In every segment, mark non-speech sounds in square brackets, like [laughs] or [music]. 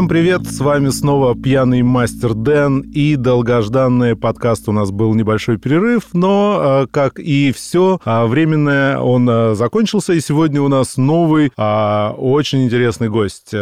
Всем привет, с вами снова пьяный мастер Дэн и долгожданный подкаст. У нас был небольшой перерыв, но, э, как и все, э, временное он э, закончился, и сегодня у нас новый, очень интересный гость.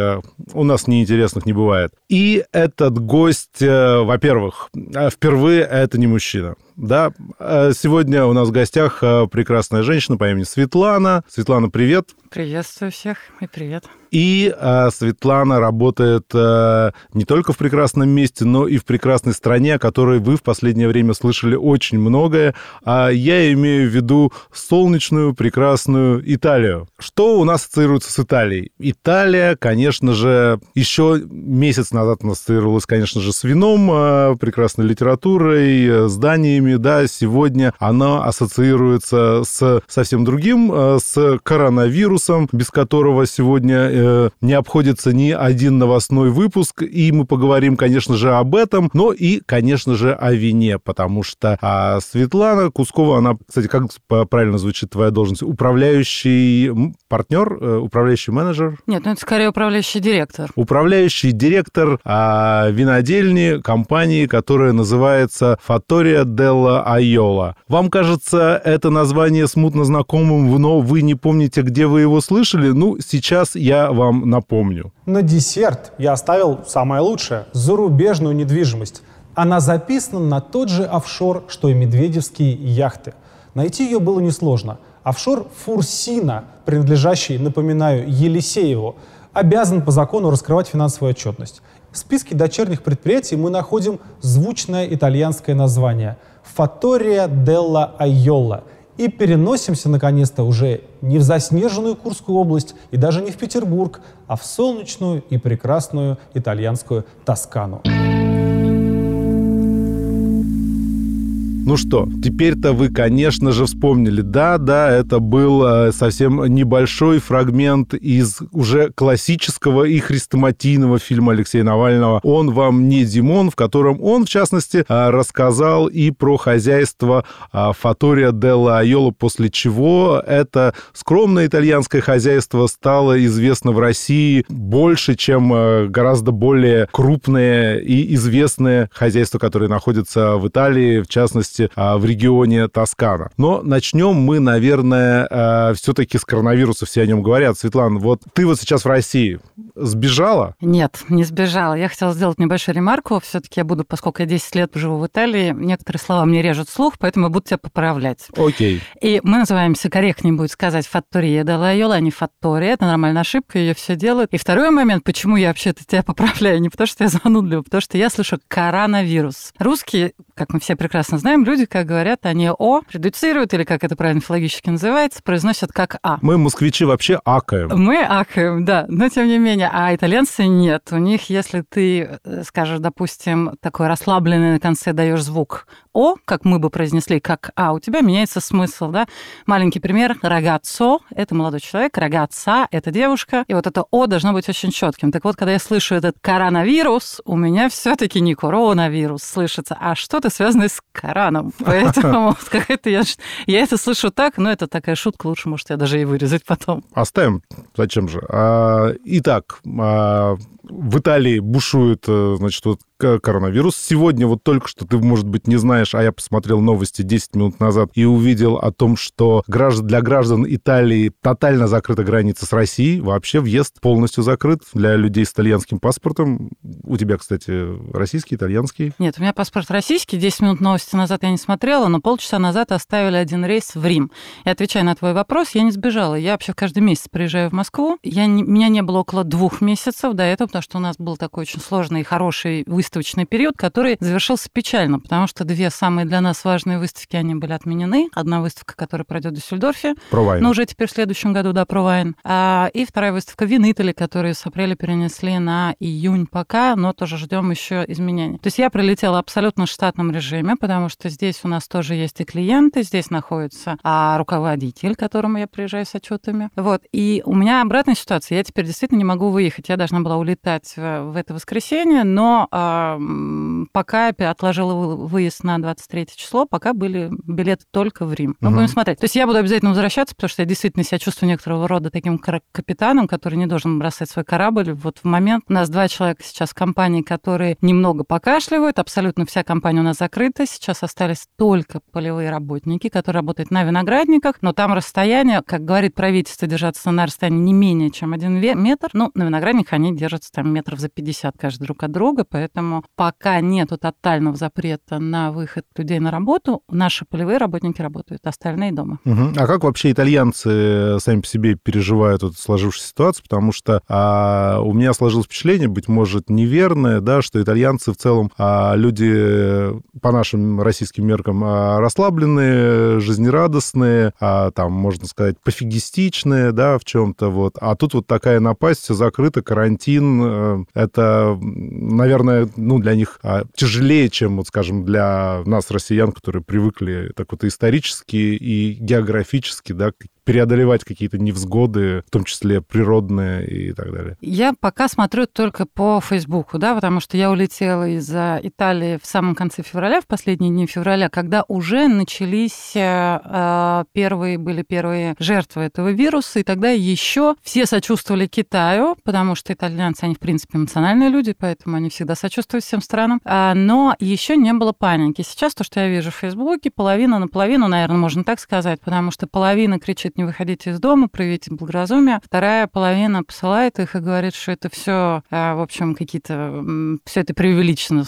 У нас неинтересных не бывает. И этот гость, во-первых, впервые это не мужчина. Да, сегодня у нас в гостях прекрасная женщина по имени Светлана. Светлана, привет. Приветствую всех и привет. И э, Светлана работает э, не только в прекрасном месте, но и в прекрасной стране, о которой вы в последнее время слышали очень многое. А я имею в виду солнечную, прекрасную Италию. Что у нас ассоциируется с Италией? Италия, конечно же, еще месяц назад ассоциировалась, конечно же, с вином, э, прекрасной литературой, зданиями. Да, сегодня она ассоциируется с совсем другим, э, с коронавирусом, без которого сегодня э, не обходится ни один новостной выпуск, и мы поговорим, конечно же, об этом, но и, конечно же, о вине, потому что а Светлана Кускова, она, кстати, как правильно звучит твоя должность? Управляющий партнер, э, управляющий менеджер? Нет, ну это скорее управляющий директор. Управляющий директор а, винодельни компании, которая называется Фатория Делла Айола. Вам кажется это название смутно знакомым, но вы не помните, где вы его слышали? Ну, сейчас я вам напомню. На десерт я оставил самое лучшее – зарубежную недвижимость. Она записана на тот же офшор, что и медведевские яхты. Найти ее было несложно. Офшор Фурсина, принадлежащий, напоминаю, Елисееву, обязан по закону раскрывать финансовую отчетность. В списке дочерних предприятий мы находим звучное итальянское название – Фатория Делла Айола – и переносимся наконец-то уже не в заснеженную Курскую область и даже не в Петербург, а в солнечную и прекрасную итальянскую Тоскану. Ну что, теперь-то вы, конечно же, вспомнили. Да, да, это был э, совсем небольшой фрагмент из уже классического и хрестоматийного фильма Алексея Навального «Он вам не Димон», в котором он, в частности, э, рассказал и про хозяйство э, Фатория Делла Айола, после чего это скромное итальянское хозяйство стало известно в России больше, чем гораздо более крупное и известное хозяйство, которое находится в Италии, в частности, частности, а, в регионе Тоскана. Но начнем мы, наверное, а, все-таки с коронавируса, все о нем говорят. Светлана, вот ты вот сейчас в России сбежала? Нет, не сбежала. Я хотела сделать небольшую ремарку. Все-таки я буду, поскольку я 10 лет живу в Италии, некоторые слова мне режут слух, поэтому я буду тебя поправлять. Окей. И мы называемся, корректнее будет сказать, фаттория да лайола, а не фаттория. Это нормальная ошибка, ее все делают. И второй момент, почему я вообще-то тебя поправляю, не потому что я занудлива, потому что я слышу коронавирус. Русские, как мы все прекрасно знаем, люди, как говорят, они О редуцируют, или как это правильно филологически называется, произносят как А. Мы, москвичи, вообще акаем. Мы акаем, да. Но тем не менее, а итальянцы нет. У них, если ты э, скажешь, допустим, такой расслабленный на конце даешь звук О, как мы бы произнесли, как А, у тебя меняется смысл, да? Маленький пример. Рогацо – это молодой человек, рогатца – это девушка. И вот это О должно быть очень четким. Так вот, когда я слышу этот коронавирус, у меня все таки не коронавирус слышится, а что-то связанное с короном экраном. [laughs] Поэтому какая-то я, я это слышу так, но это такая шутка, лучше, может, я даже и вырезать потом. Оставим, зачем же. А, итак, а, в Италии бушует, э, значит, вот коронавирус. Сегодня вот только что ты, может быть, не знаешь, а я посмотрел новости 10 минут назад и увидел о том, что для граждан Италии тотально закрыта граница с Россией. Вообще въезд полностью закрыт для людей с итальянским паспортом. У тебя, кстати, российский, итальянский? Нет, у меня паспорт российский. 10 минут новости назад я не смотрела, но полчаса назад оставили один рейс в Рим. И отвечая на твой вопрос, я не сбежала. Я вообще каждый месяц приезжаю в Москву. Я не, меня не было около двух месяцев до этого, потому что у нас был такой очень сложный и хороший выставочный период, который завершился печально, потому что две самые для нас важные выставки, они были отменены. Одна выставка, которая пройдет в Дюссельдорфе, Про но уже теперь в следующем году, да, про Вайн. А, и вторая выставка Вин Итали, которую с апреля перенесли на июнь пока, но тоже ждем еще изменений. То есть я прилетела абсолютно в штатном режиме, потому что здесь у нас тоже есть и клиенты, здесь находится а, руководитель, к которому я приезжаю с отчетами. Вот. И у меня обратная ситуация. Я теперь действительно не могу выехать. Я должна была улетать в, в это воскресенье, но а, пока отложила выезд на 23 число, пока были билеты только в Рим. Мы угу. будем смотреть. То есть я буду обязательно возвращаться, потому что я действительно себя чувствую некоторого рода таким капитаном, который не должен бросать свой корабль. Вот в момент у нас два человека сейчас в компании, которые немного покашливают, абсолютно вся компания у нас закрыта. Сейчас остались только полевые работники, которые работают на виноградниках, но там расстояние, как говорит правительство, держаться на расстоянии не менее, чем один метр. Ну, на виноградниках они держатся там метров за 50 каждый друг от друга, поэтому пока нету тотального запрета на выход людей на работу, наши полевые работники работают, остальные дома. Угу. А как вообще итальянцы сами по себе переживают эту сложившуюся ситуацию? Потому что а, у меня сложилось впечатление, быть может, неверное, да, что итальянцы в целом а, люди по нашим российским меркам а, расслабленные, жизнерадостные, а, там, можно сказать, пофигистичные, да, в чем-то вот. А тут вот такая напасть, все закрыто, карантин. Э, это, наверное, ну, для них а, тяжелее, чем, вот, скажем, для нас, россиян, которые привыкли так вот исторически и географически, да, преодолевать какие-то невзгоды, в том числе природные и так далее? Я пока смотрю только по Фейсбуку, да, потому что я улетела из Италии в самом конце февраля, в последние дни февраля, когда уже начались э, э, первые, были первые жертвы этого вируса, и тогда еще все сочувствовали Китаю, потому что итальянцы, они, в принципе, эмоциональные люди, поэтому они всегда сочувствуют всем странам, а, но еще не было паники. Сейчас то, что я вижу в Фейсбуке, половина на половину, наверное, можно так сказать, потому что половина кричит не выходите из дома, проявите благоразумие. Вторая половина посылает их и говорит, что это все, а, в общем, какие-то, все это преувеличено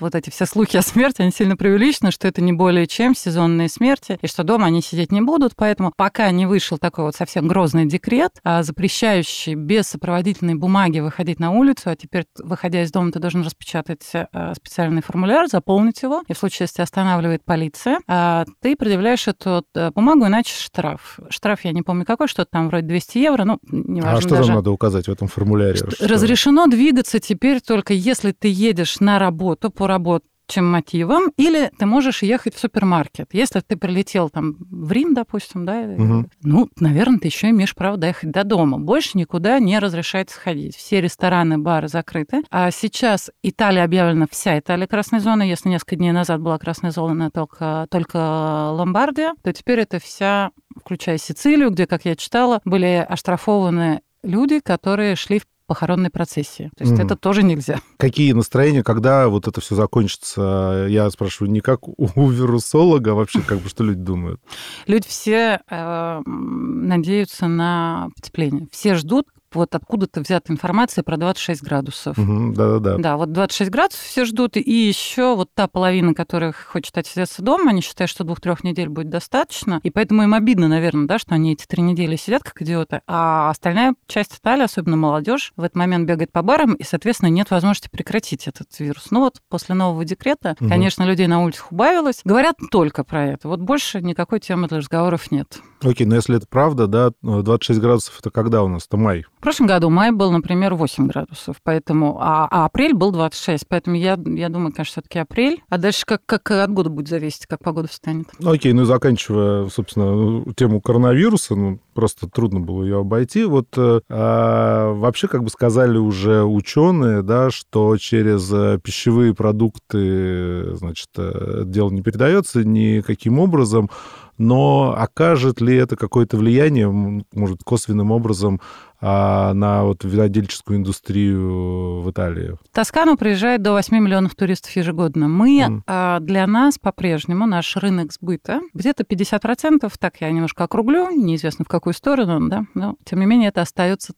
вот эти все слухи о смерти, они сильно преувеличены, что это не более чем сезонные смерти, и что дома они сидеть не будут. Поэтому пока не вышел такой вот совсем грозный декрет, а, запрещающий без сопроводительной бумаги выходить на улицу, а теперь, выходя из дома, ты должен распечатать а, специальный формуляр, заполнить его, и в случае, если останавливает полиция, а, ты предъявляешь эту бумагу, иначе штраф. Штраф, я не помню какой, что-то там вроде 200 евро, ну, неважно А что даже. там надо указать в этом формуляре? Что? Разрешено двигаться теперь только если ты едешь на работу по рабочим мотивам, или ты можешь ехать в супермаркет. Если ты прилетел там в Рим, допустим, да, угу. ну, наверное, ты еще имеешь право доехать до дома. Больше никуда не разрешается ходить. Все рестораны, бары закрыты. А сейчас Италия объявлена вся Италия красной зоной. Если несколько дней назад была красная зона только, только Ломбардия, то теперь это вся, включая Сицилию, где, как я читала, были оштрафованы люди, которые шли в похоронной процессии. То есть mm. это тоже нельзя. [laughs] Какие настроения, когда вот это все закончится? Я спрашиваю не как у вирусолога, а вообще как бы что люди думают? Люди все э, надеются на потепление. Все ждут, вот откуда-то взята информация про 26 градусов. Да-да-да. Да, вот 26 градусов все ждут, и еще вот та половина, которая хочет отсидеться дома, они считают, что двух-трех недель будет достаточно, и поэтому им обидно, наверное, да, что они эти три недели сидят как идиоты, а остальная часть Италии, особенно молодежь, в этот момент бегает по барам, и, соответственно, нет возможности прекратить этот вирус. Ну вот после нового декрета, угу. конечно, людей на улицах убавилось. Говорят только про это. Вот больше никакой темы для разговоров нет. Окей, но если это правда, да, 26 градусов это когда у нас? Это май. В прошлом году май был, например, 8 градусов, поэтому, а, а апрель был 26, поэтому я, я думаю, конечно, все-таки апрель. А дальше как, как от года будет зависеть, как погода встанет. Ну, окей, ну и заканчивая, собственно, тему коронавируса, ну, просто трудно было ее обойти. Вот э, а, вообще, как бы сказали уже ученые, да, что через э, пищевые продукты, значит, э, дело не передается никаким образом но окажет ли это какое-то влияние, может, косвенным образом а, на вот винодельческую индустрию в Италии? В Тоскану приезжает до 8 миллионов туристов ежегодно. Мы, mm. для нас по-прежнему, наш рынок сбыта где-то 50%, так я немножко округлю, неизвестно в какую сторону, да, но тем не менее это остается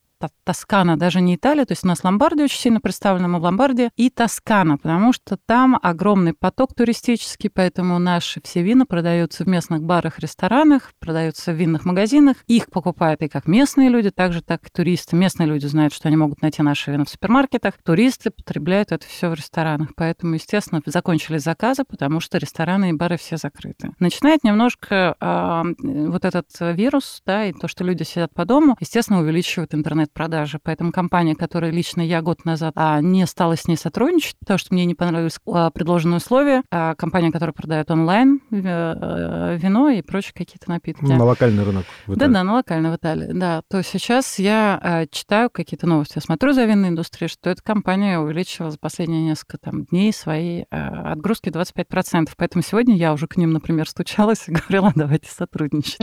Тоскана, даже не Италия, то есть у нас Ломбардия очень сильно представлена, мы в Ломбардии, и Тоскана, потому что там огромный поток туристический, поэтому наши все вина продаются в местных барах, ресторанах, продаются в винных магазинах. Их покупают и как местные люди, так же, так и туристы. Местные люди знают, что они могут найти наши вина в супермаркетах. Туристы потребляют это все в ресторанах. Поэтому, естественно, закончились заказы, потому что рестораны и бары все закрыты. Начинает немножко э, вот этот вирус, да, и то, что люди сидят по дому, естественно, увеличивает интернет нет продажи. Поэтому компания, которая лично я год назад а, не стала с ней сотрудничать, потому что мне не понравились а, предложенные условия, а компания, которая продает онлайн э, э, вино и прочие какие-то напитки. На локальный рынок. Да-да, на локальный в Италии, да. То сейчас я а, читаю какие-то новости, я смотрю за винной индустрией, что эта компания увеличила за последние несколько там, дней свои а, отгрузки 25%. Поэтому сегодня я уже к ним, например, стучалась и [laughs] говорила, давайте сотрудничать.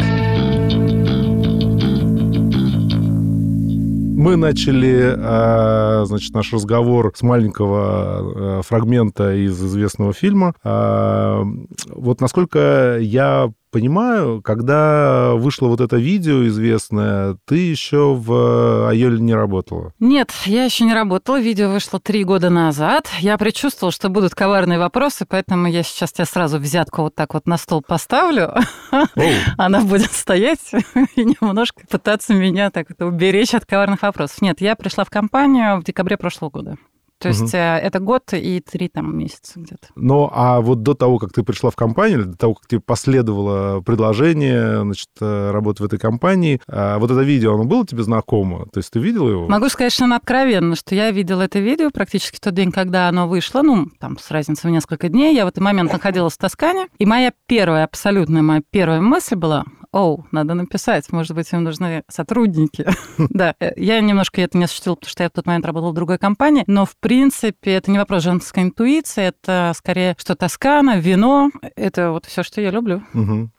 Мы начали, а, значит, наш разговор с маленького а, фрагмента из известного фильма. А, вот насколько я понимаю, когда вышло вот это видео известное, ты еще в Айоле не работала? Нет, я еще не работала. Видео вышло три года назад. Я предчувствовала, что будут коварные вопросы, поэтому я сейчас тебе сразу взятку вот так вот на стол поставлю. [laughs] Она будет стоять [laughs] и немножко пытаться меня так это уберечь от коварных вопросов. Нет, я пришла в компанию в декабре прошлого года. То есть угу. это год и три там месяца где-то. Ну, а вот до того, как ты пришла в компанию, до того, как тебе последовало предложение, значит, э, работать в этой компании, а вот это видео, оно было тебе знакомо? То есть ты видела его? Могу сказать, что оно откровенно, что я видела это видео практически в тот день, когда оно вышло, ну, там, с разницей в несколько дней. Я в этот момент находилась в Тоскане, и моя первая, абсолютная моя первая мысль была, оу, надо написать, может быть, им нужны сотрудники. [laughs] Да, э, я немножко это не осуществила, потому что я в тот момент работала в другой компании, но, в принципе, это не вопрос женской интуиции, это скорее, что Тоскана, вино, это вот все, что я люблю.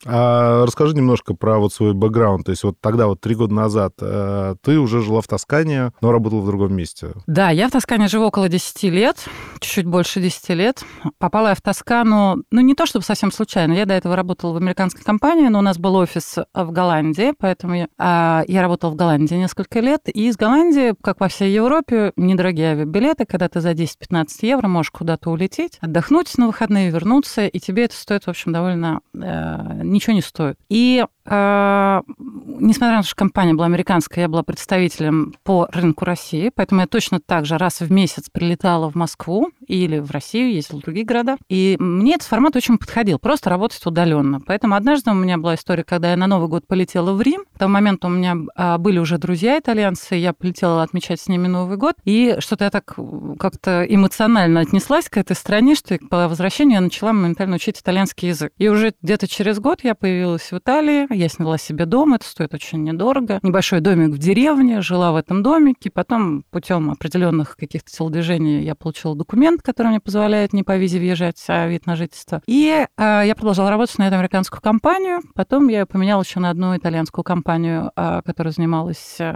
А расскажи немножко про вот свой бэкграунд, то есть вот тогда, вот три года назад, э, ты уже жила в Тоскане, но работала в другом месте. Да, я в Тоскане живу около 10 лет, чуть-чуть больше 10 лет. Попала я в Тоскану, ну, не то чтобы совсем случайно, я до этого работала в американской компании, но у нас был офис офис в Голландии, поэтому я, а, я работала в Голландии несколько лет. И из Голландии, как во всей Европе, недорогие авиабилеты, когда ты за 10-15 евро можешь куда-то улететь, отдохнуть на выходные, вернуться, и тебе это стоит, в общем, довольно... Э, ничего не стоит. И э, несмотря на то, что компания была американская, я была представителем по рынку России, поэтому я точно так же раз в месяц прилетала в Москву или в Россию, ездила в другие города. И мне этот формат очень подходил, просто работать удаленно. Поэтому однажды у меня была история, когда я на Новый год полетела в Рим. В тот момент у меня а, были уже друзья итальянцы, я полетела отмечать с ними Новый год. И что-то я так как-то эмоционально отнеслась к этой стране, что по возвращению я начала моментально учить итальянский язык. И уже где-то через год я появилась в Италии, я сняла себе дом, это стоит очень недорого. Небольшой домик в деревне, жила в этом домике, потом путем определенных каких-то телодвижений я получила документ, который мне позволяет не по визе въезжать, а вид на жительство. И э, я продолжала работать на эту американскую компанию. Потом я поменяла еще на одну итальянскую компанию, э, которая занималась э,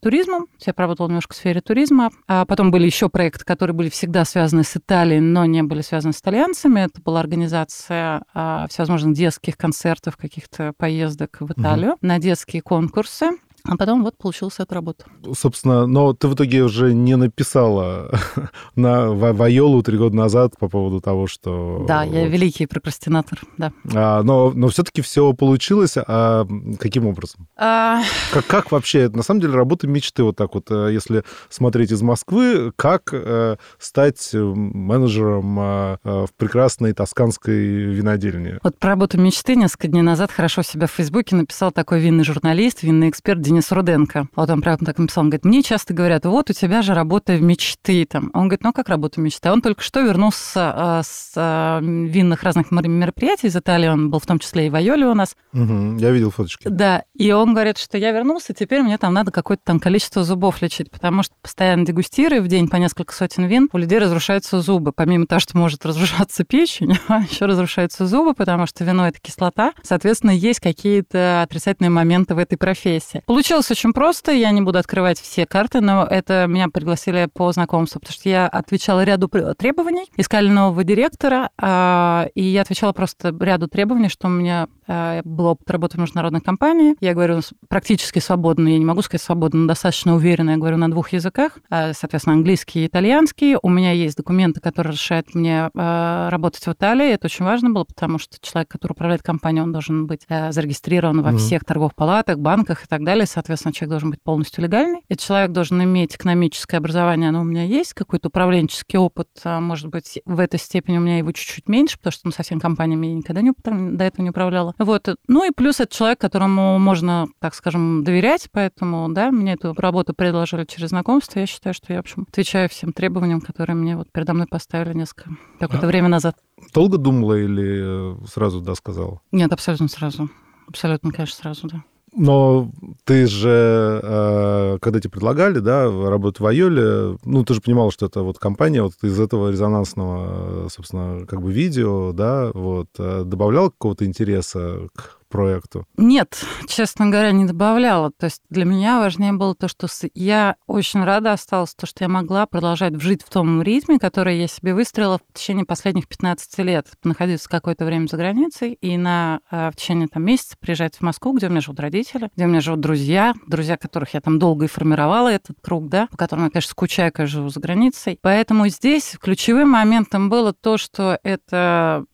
туризмом. Я поработала немножко в сфере туризма. А потом были еще проекты, которые были всегда связаны с Италией, но не были связаны с итальянцами. Это была организация э, всевозможных детских концертов, каких-то поездок в Италию угу. на детские конкурсы. А потом вот получилась эта работа. Собственно, но ты в итоге уже не написала [laughs] на Вайолу три года назад по поводу того, что... Да, я великий прокрастинатор, да. А, но но все-таки все получилось. А каким образом? А... Как, как вообще, на самом деле, работа мечты вот так вот, э, если смотреть из Москвы, как э, стать менеджером э, в прекрасной тосканской винодельне? Вот про работу мечты несколько дней назад хорошо себя в Фейсбуке написал такой винный журналист, винный эксперт Денис Денис Руденко. Вот он прям так написал, он говорит, мне часто говорят, вот у тебя же работа в мечты. Там. Он говорит, ну как работа мечты? Он только что вернулся а, с а, винных разных мероприятий из Италии, он был в том числе и в Айоле у нас. Угу, я видел фоточки. Да, и он говорит, что я вернулся, теперь мне там надо какое-то там количество зубов лечить, потому что постоянно дегустируя в день по несколько сотен вин, у людей разрушаются зубы. Помимо того, что может разрушаться печень, [laughs] еще разрушаются зубы, потому что вино – это кислота. Соответственно, есть какие-то отрицательные моменты в этой профессии. Получилось очень просто. Я не буду открывать все карты, но это меня пригласили по знакомству, потому что я отвечала ряду требований. Искали нового директора, а, и я отвечала просто ряду требований, что у меня а, был опыт работы в международной компании. Я говорю практически свободно, я не могу сказать свободно, но достаточно уверенно я говорю на двух языках, а, соответственно, английский и итальянский. У меня есть документы, которые разрешают мне работать в Италии. Это очень важно было, потому что человек, который управляет компанией, он должен быть зарегистрирован во всех торговых палатах, банках и так далее и, соответственно, человек должен быть полностью легальный. И человек должен иметь экономическое образование, оно у меня есть, какой-то управленческий опыт, а может быть, в этой степени у меня его чуть-чуть меньше, потому что ну, совсем компаниями я никогда не, до этого не управляла. Вот. Ну и плюс это человек, которому можно, так скажем, доверять, поэтому, да, мне эту работу предложили через знакомство. Я считаю, что я, в общем, отвечаю всем требованиям, которые мне вот передо мной поставили несколько, какое-то а, время назад. Долго думала или э, сразу да сказала? Нет, абсолютно сразу. Абсолютно, конечно, сразу, да. Но ты же, э, когда тебе предлагали, да, работать в Айоле, ну, ты же понимал, что это вот компания вот из этого резонансного, собственно, как бы видео, да, вот, э, добавлял какого-то интереса к проекту? Нет, честно говоря, не добавляла. То есть для меня важнее было то, что я очень рада осталась, то, что я могла продолжать жить в том ритме, который я себе выстроила в течение последних 15 лет. Находиться какое-то время за границей и на, э, в течение там, месяца приезжать в Москву, где у меня живут родители, где у меня живут друзья, друзья, которых я там долго и формировала этот круг, да, по которым я, конечно, скучаю, когда живу за границей. Поэтому здесь ключевым моментом было то, что это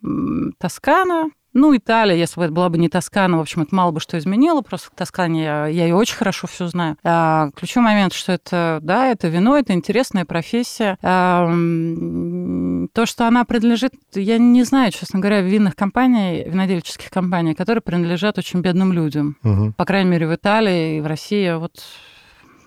Тоскана, ну, Италия, если бы это была бы не Тоскана, в общем, это мало бы что изменило, просто в Тоскане я, я ее очень хорошо все знаю. А, ключевой момент, что это, да, это вино, это интересная профессия. А, то, что она принадлежит, я не знаю, честно говоря, винных компаний, винодельческих компаний, которые принадлежат очень бедным людям. Угу. По крайней мере, в Италии и в России вот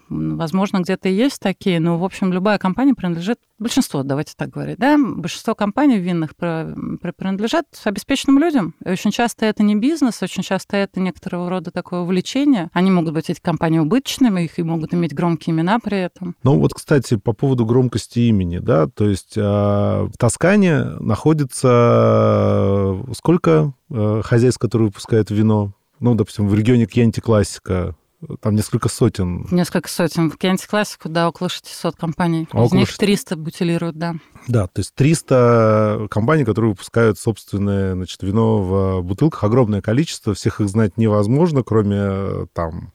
Возможно, где-то и есть такие, но, в общем, любая компания принадлежит, большинство, давайте так говорить, да, большинство компаний винных принадлежат обеспеченным людям. И очень часто это не бизнес, очень часто это некоторого рода такое увлечение. Они могут быть, эти компании, убыточными, их и могут иметь громкие имена при этом. Ну вот, кстати, по поводу громкости имени, да, то есть э, в Тоскане находится э, сколько э, хозяйств, которые выпускают вино? Ну, допустим, в регионе Кьянти Классика там несколько сотен. Несколько сотен. В Кенти Классику, да, около 600 компаний. А Из около них 300 бутилируют, да. Да, то есть 300 компаний, которые выпускают собственное значит, вино в бутылках. Огромное количество. Всех их знать невозможно, кроме там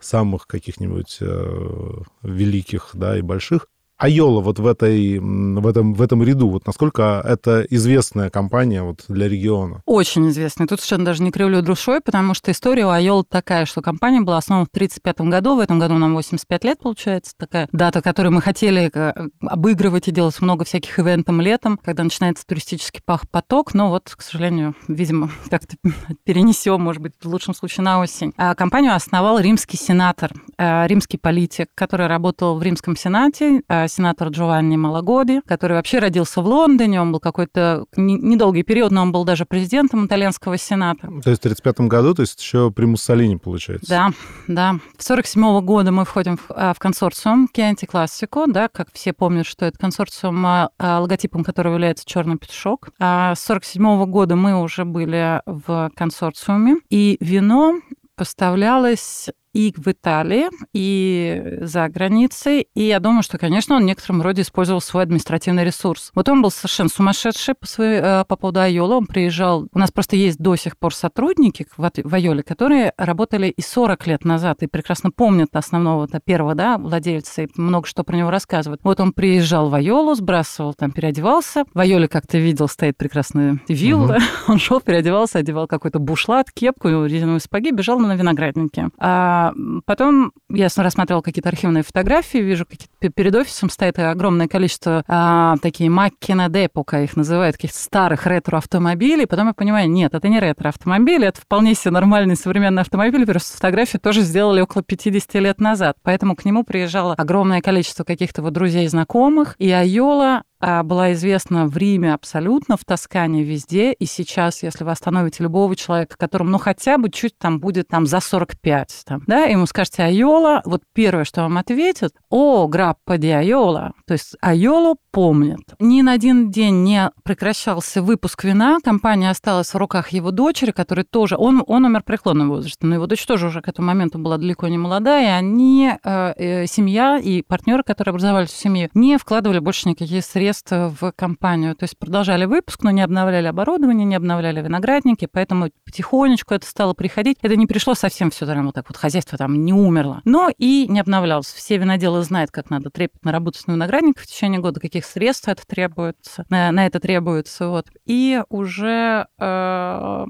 самых каких-нибудь э, великих, да, и больших. Айола вот в, этой, в, этом, в этом ряду, вот насколько это известная компания вот для региона? Очень известная. Тут совершенно даже не кривлю душой, потому что история у Айолы такая, что компания была основана в 1935 году, в этом году нам 85 лет, получается, такая дата, которую мы хотели э, обыгрывать и делать много всяких ивентом летом, когда начинается туристический поток, но вот, к сожалению, видимо, [laughs] как-то перенесем, может быть, в лучшем случае на осень. А компанию основал римский сенатор, э, римский политик, который работал в римском сенате, э, сенатор Джованни Малагоди, который вообще родился в Лондоне, он был какой-то недолгий период, но он был даже президентом итальянского сената. То есть в 1935 году, то есть еще при Муссолини, получается? Да, да. В 1947 года мы входим в, а, в консорциум Chianti Classico, да, как все помнят, что это консорциум, а, а, логотипом которого является черный петушок. А с 1947 года мы уже были в консорциуме, и вино поставлялось и в Италии, и за границей. И я думаю, что, конечно, он в некотором роде использовал свой административный ресурс. Вот он был совершенно сумасшедший по, своей, э, по поводу Айола. Он приезжал... У нас просто есть до сих пор сотрудники в Айоле, которые работали и 40 лет назад, и прекрасно помнят основного -то, первого да, владельца, и много что про него рассказывают. Вот он приезжал в Айолу, сбрасывал, там переодевался. В Айоле, как ты видел, стоит прекрасная вилла. Угу. [laughs] Он шел, переодевался, одевал какой-то бушлат, кепку, резиновые сапоги, бежал на винограднике. А потом я рассматривала какие-то архивные фотографии, вижу, перед офисом стоит огромное количество а, такие Маккина Депука, их называют, каких-то старых ретро-автомобилей. Потом я понимаю, нет, это не ретро-автомобили, это вполне себе нормальный современный автомобиль, просто фотографию тоже сделали около 50 лет назад. Поэтому к нему приезжало огромное количество каких-то вот друзей и знакомых, и Айола была известна в Риме абсолютно, в Тоскане везде. И сейчас, если вы остановите любого человека, которому, ну, хотя бы чуть там будет там за 45, там, да, ему скажете Айола, вот первое, что вам ответят, о, граппа ди Айола. То есть Айолу помнят. Ни на один день не прекращался выпуск вина. Компания осталась в руках его дочери, который тоже... Он, он умер преклонным возрастом, но его дочь тоже уже к этому моменту была далеко не молодая, и они, э, э, семья и партнеры, которые образовались в семью, не вкладывали больше никаких средств средств в компанию. То есть продолжали выпуск, но не обновляли оборудование, не обновляли виноградники, поэтому потихонечку это стало приходить. Это не пришло совсем все прямо вот так вот, хозяйство там не умерло. Но и не обновлялось. Все виноделы знают, как надо трепетно работать на виноградниках в течение года, каких средств это требуется, на, на это требуется. Вот. И уже э,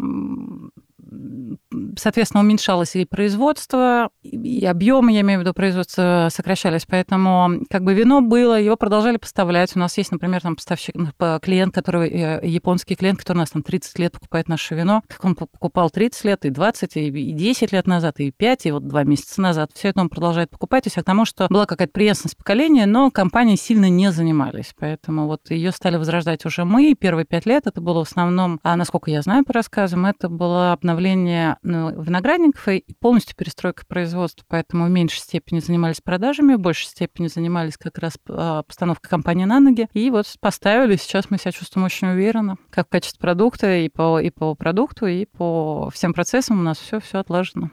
соответственно, уменьшалось и производство, и объемы, я имею в виду, производства сокращались. Поэтому как бы вино было, его продолжали поставлять. У нас есть, например, там поставщик, клиент, который, э, японский клиент, который у нас там 30 лет покупает наше вино. Как он покупал 30 лет, и 20, и 10 лет назад, и 5, и вот 2 месяца назад. Все это он продолжает покупать. То есть к тому, что была какая-то преемственность поколения, но компании сильно не занимались. Поэтому вот ее стали возрождать уже мы. Первые 5 лет это было в основном, а насколько я знаю по рассказам, это было обновление ну, виноградников и полностью перестройка производства. Поэтому в меньшей степени занимались продажами, в большей степени занимались как раз а, постановкой компании на ноги. И вот поставили. Сейчас мы себя чувствуем очень уверенно, как в качестве продукта и по, и по продукту, и по всем процессам у нас все, все отлажено.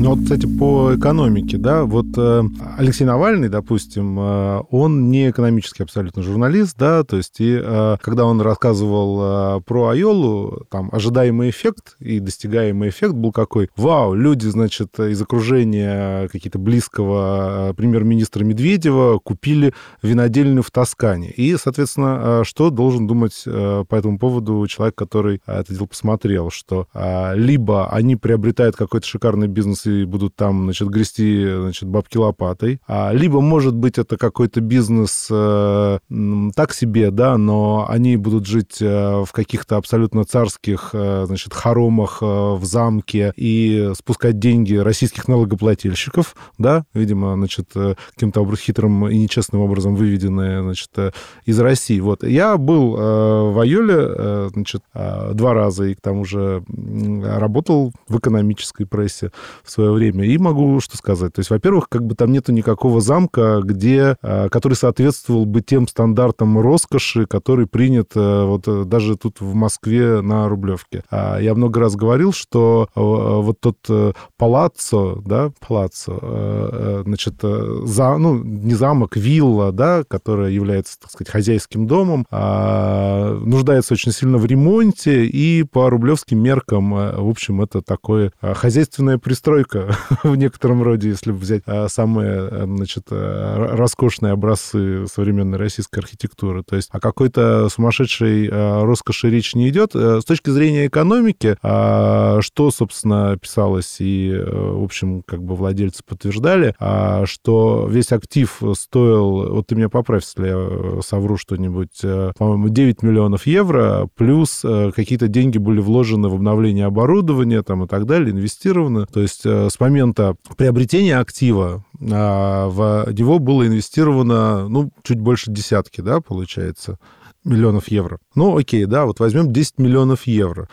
Ну вот, кстати, по экономике, да, вот э, Алексей Навальный, допустим, э, он не экономический абсолютно журналист, да, то есть и э, когда он рассказывал про Айолу, там ожидаемый эффект и достигаемый эффект был какой? Вау, люди, значит, из окружения какие-то близкого премьер-министра Медведева купили винодельню в Тоскане. И, соответственно, что должен думать по этому поводу человек, который это дело посмотрел, что либо они приобретают какой-то шикарный бизнес и будут там, значит, грести, значит, бабки лопатой. А, либо, может быть, это какой-то бизнес э, так себе, да, но они будут жить э, в каких-то абсолютно царских, э, значит, хоромах э, в замке и спускать деньги российских налогоплательщиков, да, видимо, значит, э, каким-то хитрым и нечестным образом выведенные, значит, э, из России. Вот. Я был э, в Айоле, э, значит, э, два раза и к тому же работал в экономической прессе в свое время. И могу что сказать. То есть, во-первых, как бы там нету никакого замка, где, а, который соответствовал бы тем стандартам роскоши, который принят э, вот э, даже тут в Москве на Рублевке. А я много раз говорил, что э, вот тот палаццо, да, палаццо, значит, за, ну, не замок, вилла, да, которая является, так сказать, хозяйским домом, а, нуждается очень сильно в ремонте, и по рублевским меркам, в общем, это такое хозяйственная пристройка только [laughs] в некотором роде, если взять а, самые, э, значит, э, роскошные образцы современной российской архитектуры. То есть о какой-то сумасшедшей э, роскоши речь не идет. С точки зрения экономики, а, что, собственно, писалось и, в общем, как бы владельцы подтверждали, а, что весь актив стоил, вот ты меня поправь, если я совру что-нибудь, по-моему, 9 миллионов евро, плюс какие-то деньги были вложены в обновление оборудования там и так далее, инвестированы. То есть с момента приобретения актива а, в него было инвестировано, ну, чуть больше десятки, да, получается, миллионов евро. Ну, окей, да, вот возьмем 10 миллионов евро.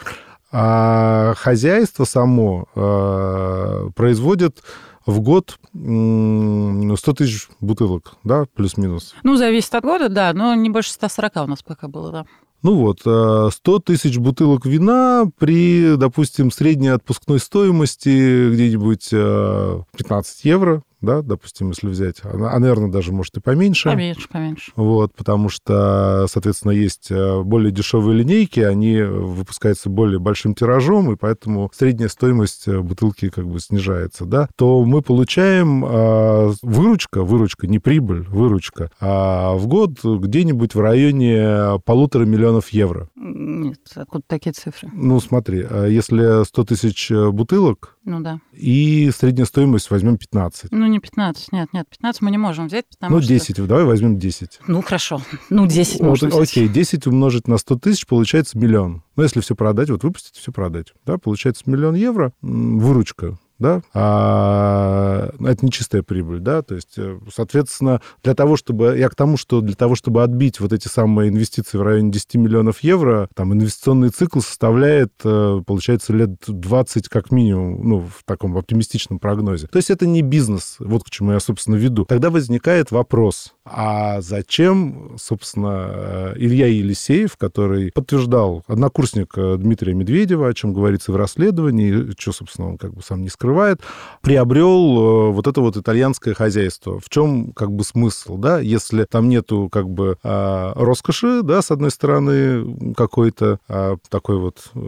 А хозяйство само э, производит в год 100 тысяч бутылок, да, плюс-минус. Ну, зависит от года, да, но не больше 140 у нас пока было, да. Ну вот, 100 э, тысяч бутылок вина при, допустим, средней отпускной стоимости где-нибудь 15 э, евро, да, допустим, если взять, она, а, наверное, даже может и поменьше. Поменьше, поменьше. Вот, потому что, соответственно, есть э, более дешевые линейки, они выпускаются более большим тиражом, и поэтому средняя стоимость э, бутылки как бы снижается, да, то мы получаем э, выручка, выручка, не прибыль, выручка, а в год где-нибудь в районе полутора миллионов евро. Нет, откуда такие цифры? Ну, смотри, а если 100 тысяч э, бутылок, ну да. И средняя стоимость возьмем 15. Ну, не 15, нет, нет, 15 мы не можем взять, потому ну, что... Ну, 10, давай возьмем 10. Ну, хорошо, ну, 10 вот, можно взять. Окей, 10 умножить на 100 тысяч, получается миллион. Ну, если все продать, вот выпустить, все продать, да, получается миллион евро, выручка да, а это не чистая прибыль, да, то есть, э, соответственно, для того, чтобы, я к тому, что для того, чтобы отбить вот эти самые инвестиции в районе 10 миллионов евро, там инвестиционный цикл составляет, э, получается, лет 20 как минимум, ну, в таком оптимистичном прогнозе. То есть это не бизнес, вот к чему я, собственно, веду. Тогда возникает вопрос, а зачем, собственно, э, Илья Елисеев, который подтверждал, однокурсник Дмитрия Медведева, о чем говорится в расследовании, что, собственно, он как бы сам не скрывает, приобрел э, вот это вот итальянское хозяйство. В чем как бы смысл, да, если там нету как бы а, роскоши, да, с одной стороны, какой-то а, такой вот э,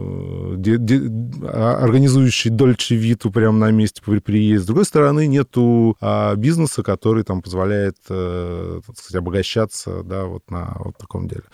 а, организующий дольче виту прямо на месте при приезде. С другой стороны, нету бизнеса, который там позволяет э, так сказать, обогащаться, да, вот на вот таком деле.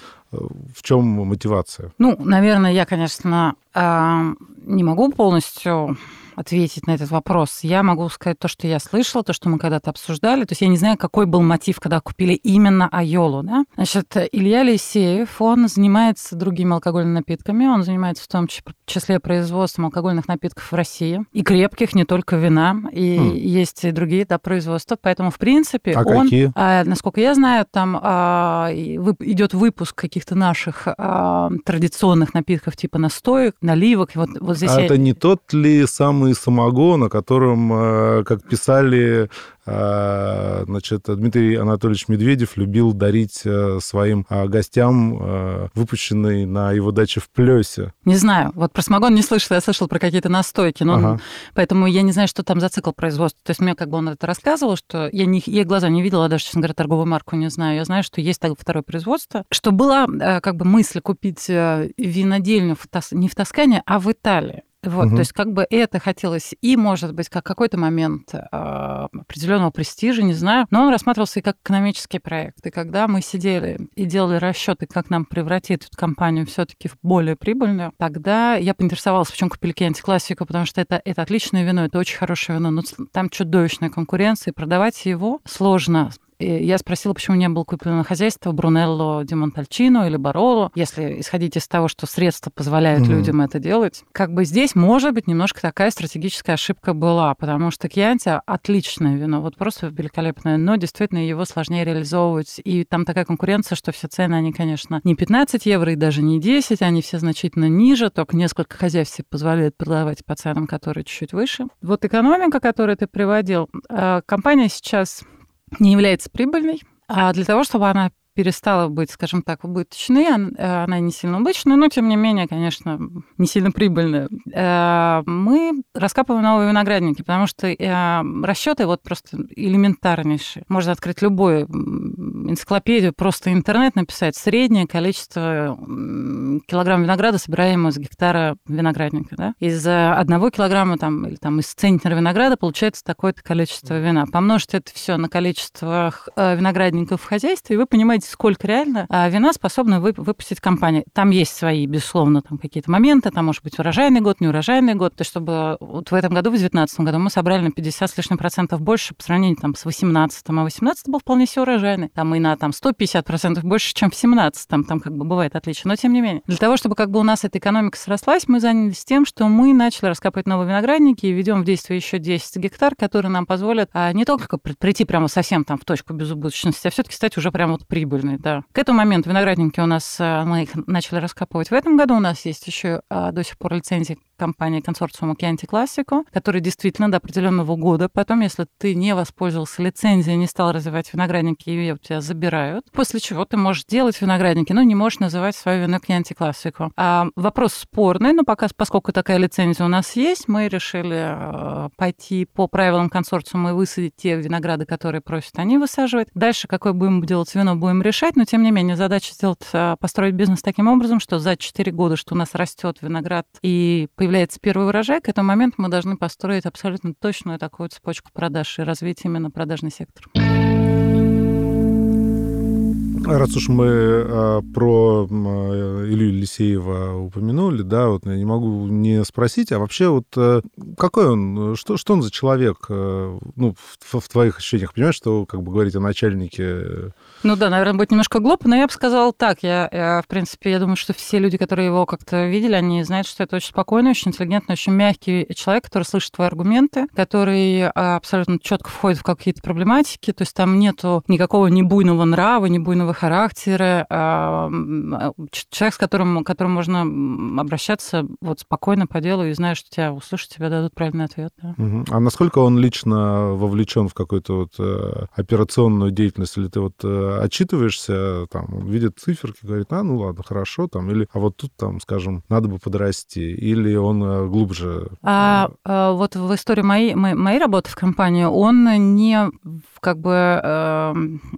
В чем мотивация? Ну, наверное, я, конечно, не могу полностью ответить на этот вопрос. Я могу сказать то, что я слышала, то, что мы когда-то обсуждали. То есть я не знаю, какой был мотив, когда купили именно Айолу. Да? Значит, Илья Лисеев, он занимается другими алкогольными напитками. Он занимается в том числе производством алкогольных напитков в России. И крепких, не только вина. И хм. есть и другие да, производства. Поэтому, в принципе, а он, какие? А, насколько я знаю, там а, идет выпуск каких-то наших а, традиционных напитков типа настоек, наливок. Вот, вот здесь а я... это не тот ли самый самогон, о котором, э, как писали, значит, Дмитрий Анатольевич Медведев любил дарить э, своим гостям выпущенный на его даче в Плесе. Не знаю. Вот про самогон не слышала. Я слышала про какие-то настойки. Но ага. Поэтому я не знаю, что там за цикл производства. То есть мне как бы он это рассказывал, что я, не, я глаза не видела, даже, честно говоря, торговую марку не знаю. Я знаю, что есть так второе производство. Что была как бы мысль купить винодельню в не в Тоскане, а в Италии. Вот, угу. то есть как бы это хотелось и, может быть, как какой-то момент э, определенного престижа, не знаю, но он рассматривался и как экономический проект. И когда мы сидели и делали расчеты, как нам превратить эту компанию все-таки в более прибыльную, тогда я поинтересовалась, почему купили Кенти классику, потому что это, это отличное вино, это очень хорошее вино, но там чудовищная конкуренция, и продавать его сложно я спросила, почему не было куплено хозяйство Брунелло Ди Монтальчино или Бароло, если исходить из того, что средства позволяют mm-hmm. людям это делать. Как бы здесь, может быть, немножко такая стратегическая ошибка была, потому что Кьянти отличное вино, вот просто великолепное, но действительно его сложнее реализовывать. И там такая конкуренция, что все цены, они, конечно, не 15 евро и даже не 10, они все значительно ниже, только несколько хозяйств позволяют продавать по ценам, которые чуть-чуть выше. Вот экономика, которую ты приводил, э, компания сейчас не является прибыльной. А для того, чтобы она перестала быть, скажем так, убыточной. Э, она не сильно убыточная, но, тем не менее, конечно, не сильно прибыльная. Э, мы раскапываем новые виноградники, потому что э, расчеты вот просто элементарнейшие. Можно открыть любую энциклопедию, просто интернет написать среднее количество килограмм винограда, собираемого с гектара виноградника. Да? Из одного килограмма там, или там из центнера винограда получается такое-то количество вина. Помножьте это все на количество виноградников в хозяйстве, и вы понимаете, посчитать, сколько реально а, вина способна выпустить компания. Там есть свои, безусловно, там какие-то моменты, там может быть урожайный год, неурожайный год, то есть чтобы вот в этом году, в 2019 году мы собрали на 50 с лишним процентов больше по сравнению там, с 18 а 18 был вполне себе урожайный. Там и на там, 150 процентов больше, чем в 17 там, там как бы бывает отличие. Но тем не менее, для того, чтобы как бы у нас эта экономика срослась, мы занялись тем, что мы начали раскапывать новые виноградники и ведем в действие еще 10 гектар, которые нам позволят а, не только прийти прямо совсем там в точку безубыточности, а все-таки стать уже прямо вот прибыльной прибыльный, да. К этому моменту виноградники у нас, э, мы их начали раскапывать в этом году. У нас есть еще а, до сих пор лицензии компании консорциума Chianti Classico, который действительно до определенного года. Потом, если ты не воспользовался лицензией, не стал развивать виноградники, ее у тебя забирают. После чего ты можешь делать виноградники, но не можешь называть свое вино Chianti Classico. А вопрос спорный, но пока, поскольку такая лицензия у нас есть, мы решили э, пойти по правилам консорциума и высадить те винограды, которые просят они высаживать. Дальше какое будем делать вино, будем решать, но тем не менее задача сделать, э, построить бизнес таким образом, что за 4 года, что у нас растет виноград и появляется первый урожай, к этому моменту мы должны построить абсолютно точную такую цепочку продаж и развить именно продажный сектор. Раз уж мы э, про э, Илью Елисеева упомянули, да, вот я не могу не спросить, а вообще вот э, какой он, что, что он за человек, э, ну, в, в твоих ощущениях, понимаешь, что, как бы говорить о начальнике ну да, наверное, будет немножко глупо, но я бы сказала так. Я, я, в принципе, я думаю, что все люди, которые его как-то видели, они знают, что это очень спокойный, очень интеллигентный, очень мягкий человек, который слышит твои аргументы, который а, абсолютно четко входит в какие-то проблематики. То есть там нету никакого ни буйного нрава, ни буйного характера. А, человек, с которым, которым можно обращаться вот спокойно по делу и знаешь, что тебя услышат, тебе дадут правильный ответ. Да. Угу. А насколько он лично вовлечен в какую-то вот э, операционную деятельность, или ты вот э, отчитываешься, там, видит циферки, говорит, а, ну ладно, хорошо, там, или, а вот тут, там, скажем, надо бы подрасти, или он э, глубже? А, а вот в истории моей, моей, моей работы в компании он не как бы э,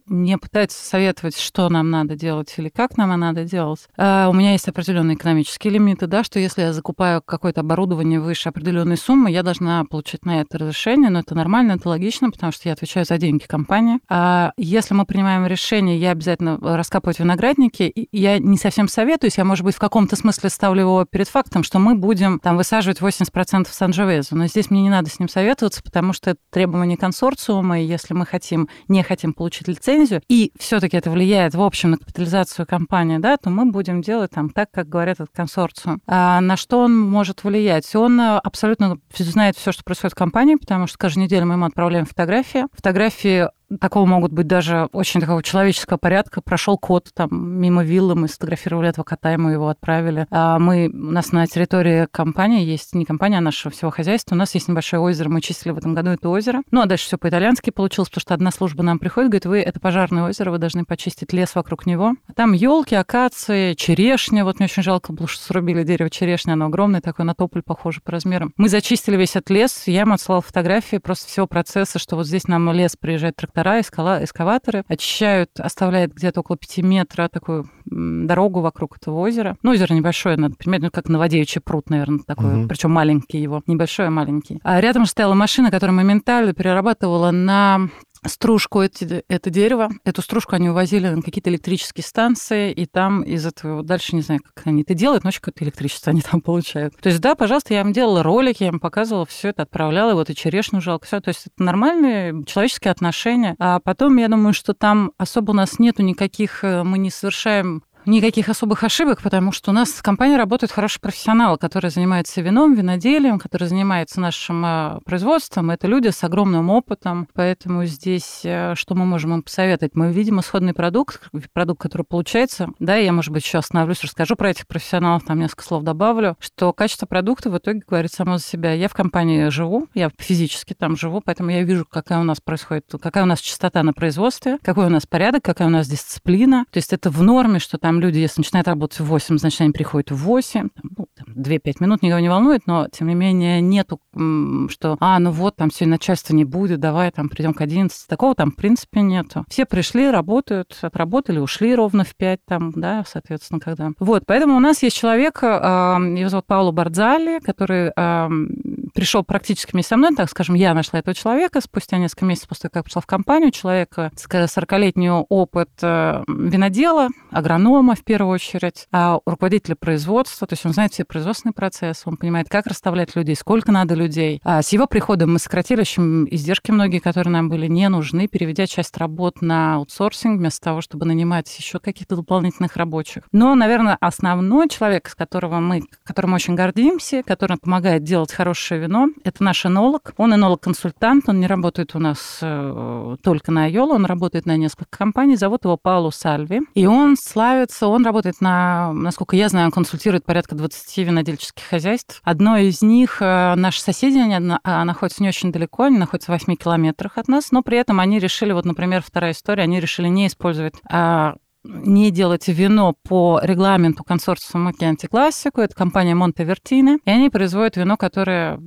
не пытается советовать, что нам надо делать или как нам надо делать. Э, у меня есть определенные экономические лимиты, да, что если я закупаю какое-то оборудование выше определенной суммы, я должна получить на это разрешение, но это нормально, это логично, потому что я отвечаю за деньги компании. А если мы принимаем решение, я обязательно раскапывать виноградники, я не совсем советуюсь, я, может быть, в каком-то смысле ставлю его перед фактом, что мы будем там высаживать 80% санжевезу, но здесь мне не надо с ним советоваться, потому что это требование консорциума, и если мы хотим, не хотим получить лицензию, и все-таки это влияет в общем на капитализацию компании, да, то мы будем делать там так, как говорят этот консорциум. А на что он может влиять? Он э, абсолютно знает все, что происходит в компании, потому что каждую неделю мы ему отправляем фотографии. Фотографии такого могут быть даже очень такого человеческого порядка. Прошел кот там мимо виллы, мы сфотографировали этого кота, ему его отправили. А мы, у нас на территории компании есть, не компания, а нашего всего хозяйства, у нас есть небольшое озеро, мы чистили в этом году это озеро. Ну, а дальше все по-итальянски получилось, потому что одна служба нам приходит, говорит, вы, это пожарное озеро, вы должны почистить лес вокруг него. А там елки, акации, черешня. Вот мне очень жалко было, что срубили дерево черешня, оно огромное, такое на тополь похоже по размерам. Мы зачистили весь этот лес, я ему отсылала фотографии просто всего процесса, что вот здесь нам лес приезжает трактора, эскаваторы, очищают, оставляют где-то около пяти метра такую дорогу вокруг этого озера. Ну, озеро небольшое, надо понимать, ну, как Новодевичий пруд, наверное, такой, угу. причем маленький его, небольшой, а маленький. А рядом стояла машина, которая моментально перерабатывала на стружку эти, это дерево. Эту стружку они увозили на какие-то электрические станции, и там из этого дальше не знаю, как они это делают, но какое-то электричество они [laughs] там получают. То есть, да, пожалуйста, я им делала ролики, я им показывала все это, отправляла, вот и черешню жалко, все. То есть это нормальные человеческие отношения. А потом, я думаю, что там особо у нас нету никаких, э, мы не совершаем никаких особых ошибок, потому что у нас в компании работают хорошие профессионалы, которые занимаются вином, виноделием, которые занимаются нашим а, производством. Это люди с огромным опытом, поэтому здесь э, что мы можем им посоветовать? Мы видим исходный продукт, продукт, который получается. Да, я, может быть, еще остановлюсь, расскажу про этих профессионалов, там несколько слов добавлю, что качество продукта в итоге говорит само за себя. Я в компании живу, я физически там живу, поэтому я вижу, какая у нас происходит, какая у нас частота на производстве, какой у нас порядок, какая у нас дисциплина. То есть это в норме, что там там люди, если начинают работать в 8, значит, они приходят в 8, ну, 2-5 минут никого не волнует, но, тем не менее, нету, что, а, ну вот, там сегодня начальства не будет, давай там придем к 11. Такого там, в принципе, нету. Все пришли, работают, отработали, ушли ровно в 5 там, да, соответственно, когда. Вот, поэтому у нас есть человек, а, его зовут Пауло Бардзали, который а, пришел практически вместе со мной, так скажем, я нашла этого человека спустя несколько месяцев после того, как пришла в компанию. Человека с 40-летний опыт э, винодела, агронома в первую очередь, а руководителя производства, то есть он знает все производственные процессы, он понимает, как расставлять людей, сколько надо людей. А с его приходом мы сократили очень издержки многие, которые нам были не нужны, переведя часть работ на аутсорсинг, вместо того, чтобы нанимать еще каких-то дополнительных рабочих. Но, наверное, основной человек, с которого мы, которым очень гордимся, который помогает делать хорошее вино. Это наш энолог. Он энолог-консультант, он не работает у нас э, только на Айоло, он работает на несколько компаний. Зовут его Пауло Сальви. И он славится, он работает на, насколько я знаю, он консультирует порядка 20 винодельческих хозяйств. Одно из них, э, наши соседи, они а, находятся не очень далеко, они находятся в 8 километрах от нас, но при этом они решили, вот, например, вторая история, они решили не использовать а, не делать вино по регламенту консорциума Chianti Classico. Это компания Монте Вертине. И они производят вино, которое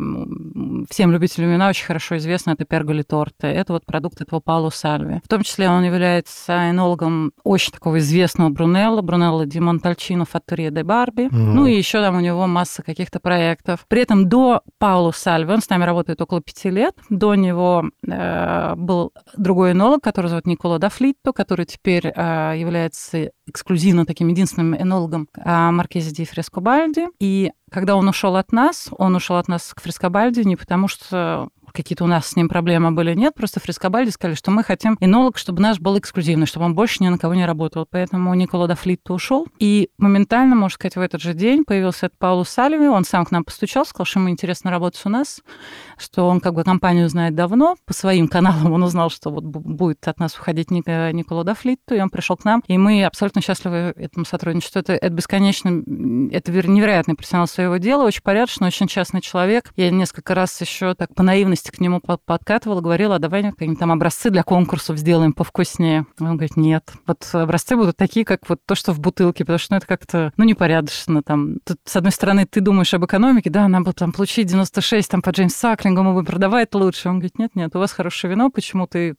всем любителям вина очень хорошо известно. Это Перголи Торте. Это вот продукт этого Пауло Сальви. В том числе он является энологом очень такого известного Брунелла. Брунелла Ди Монтальчино Фаттория де Барби. Mm. Ну и еще там у него масса каких-то проектов. При этом до Пауло Сальви, он с нами работает около пяти лет. До него э, был другой энолог, который зовут Никола Дафлитто, который теперь э, является является эксклюзивно таким единственным энологом а, Маркезе ди Фрескобальди. И когда он ушел от нас, он ушел от нас к Фрескобальди не потому, что какие-то у нас с ним проблемы были, нет. Просто Фрискобальди сказали, что мы хотим энолог, чтобы наш был эксклюзивный, чтобы он больше ни на кого не работал. Поэтому Никола Дафлитто ушел. И моментально, можно сказать, в этот же день появился этот Паулу Сальви. Он сам к нам постучал, сказал, что ему интересно работать у нас, что он как бы компанию знает давно. По своим каналам он узнал, что вот будет от нас уходить Никола Дафлитто, и он пришел к нам. И мы абсолютно счастливы этому сотрудничеству. Это, это бесконечно, это невероятный профессионал своего дела, очень порядочный, очень частный человек. Я несколько раз еще так по наивности К нему подкатывала, говорила, а давай какие-нибудь там образцы для конкурсов сделаем повкуснее. Он говорит, нет, вот образцы будут такие, как вот то, что в бутылке, потому что ну, это как-то, ну, непорядочно там. Тут, с одной стороны, ты думаешь об экономике, да, нам бы там получить 96 там по Джеймс Саклингу, мы бы продавать лучше. Он говорит, нет, нет, у вас хорошее вино, почему ты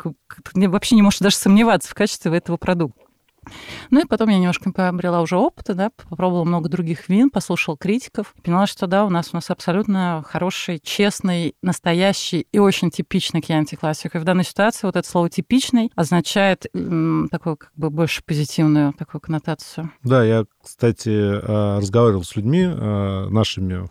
вообще не можешь даже сомневаться в качестве этого продукта. Ну и потом я немножко приобрела уже опыта, да, попробовала много других вин, послушала критиков, поняла, что да, у нас у нас абсолютно хороший, честный, настоящий и очень типичный Кьянти классик. И в данной ситуации вот это слово «типичный» означает м, такую как бы больше позитивную такую коннотацию. Да, я, кстати, э, разговаривал с людьми, э, нашими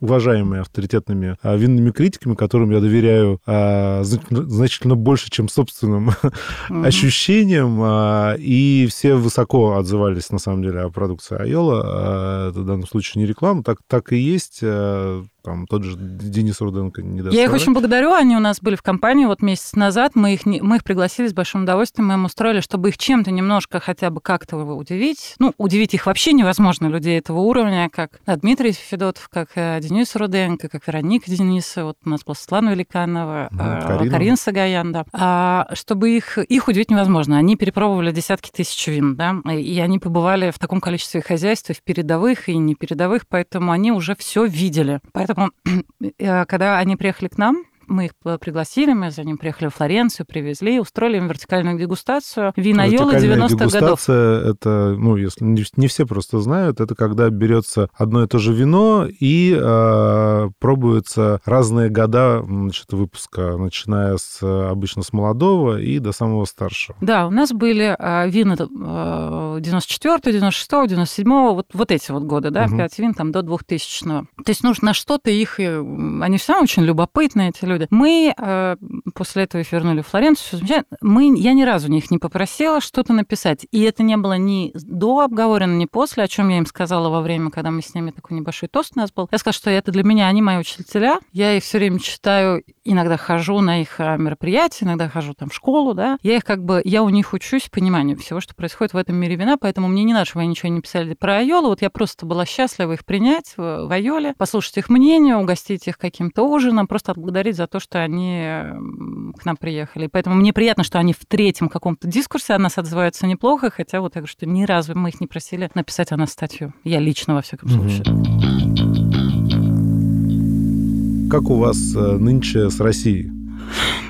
уважаемыми авторитетными а, винными критиками, которым я доверяю а, значительно больше, чем собственным [laughs] mm-hmm. ощущениям, а, и все высоко отзывались, на самом деле, о продукции Айола. А, это в данном случае не реклама, так, так и есть. А, там тот же Денис Руденко не даст Я их очень благодарю, они у нас были в компании вот месяц назад, мы их, мы их пригласили с большим удовольствием, мы им устроили, чтобы их чем-то немножко хотя бы как-то удивить. Ну, удивить их вообще невозможно, людей этого уровня, как Дмитрий Федотов, как э, Денис Руденко, как Вероника Дениса, вот у нас была Светлана Великанова, mm, Карина. Карин Сагаян, да. А, чтобы их, их удивить невозможно. Они перепробовали десятки тысяч вин, да, и они побывали в таком количестве хозяйств, в передовых, и не передовых, поэтому они уже все видели. Поэтому Поэтому, [clears throat] э, когда они приехали к нам, мы их пригласили, мы за ним приехали в Флоренцию, привезли, устроили им вертикальную дегустацию винойолы 90-х годов. это, ну, если не все просто знают, это когда берется одно и то же вино и э, пробуются разные года значит, выпуска, начиная с обычно с молодого и до самого старшего. Да, у нас были э, вина э, 94 96 97 вот, вот эти вот годы, да, угу. 5 вин там до 2000 -го. То есть нужно на что-то их... Они все очень любопытные, эти люди люди. Мы э, после этого их вернули в Флоренцию. Мы, я ни разу них не попросила что-то написать. И это не было ни до обговорено, ни после, о чем я им сказала во время, когда мы с ними такой небольшой тост у нас был. Я сказала, что это для меня, они мои учителя. Я их все время читаю, иногда хожу на их э, мероприятия, иногда хожу там в школу, да. Я их как бы, я у них учусь пониманию всего, что происходит в этом мире вина, поэтому мне не надо, чтобы они ничего не писали про Айолу. Вот я просто была счастлива их принять в Айоле, послушать их мнение, угостить их каким-то ужином, просто отблагодарить за за то, что они к нам приехали. Поэтому мне приятно, что они в третьем каком-то дискурсе о нас отзываются неплохо, хотя вот так что ни разу мы их не просили написать о нас статью. Я лично, во всяком случае. Как у вас э, нынче с Россией?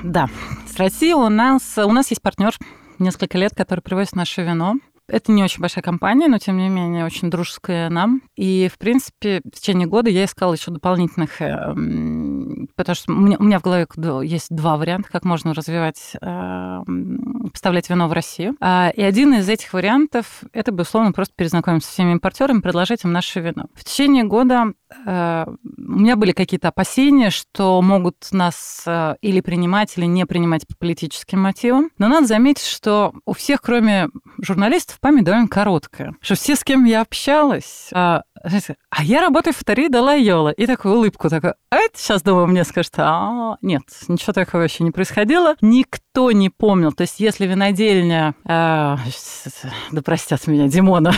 Да, с Россией у нас, у нас есть партнер несколько лет, который привозит наше вино. Это не очень большая компания, но тем не менее очень дружеская нам. И, в принципе, в течение года я искала еще дополнительных, эм, потому что у меня, в голове есть два варианта, как можно развивать, эм, поставлять вино в Россию. А, и один из этих вариантов – это, безусловно, просто перезнакомиться со всеми импортерами, предложить им наше вино. В течение года э, у меня были какие-то опасения, что могут нас э, или принимать, или не принимать по политическим мотивам. Но надо заметить, что у всех, кроме журналистов, память довольно короткая. Что все, с кем я общалась, а, а я работаю в Фатари Далайола. И такую улыбку такой, а это сейчас, думаю, мне скажут, а нет, ничего такого еще не происходило. Никто не помнил. То есть если винодельня, а, да простят меня, Димона,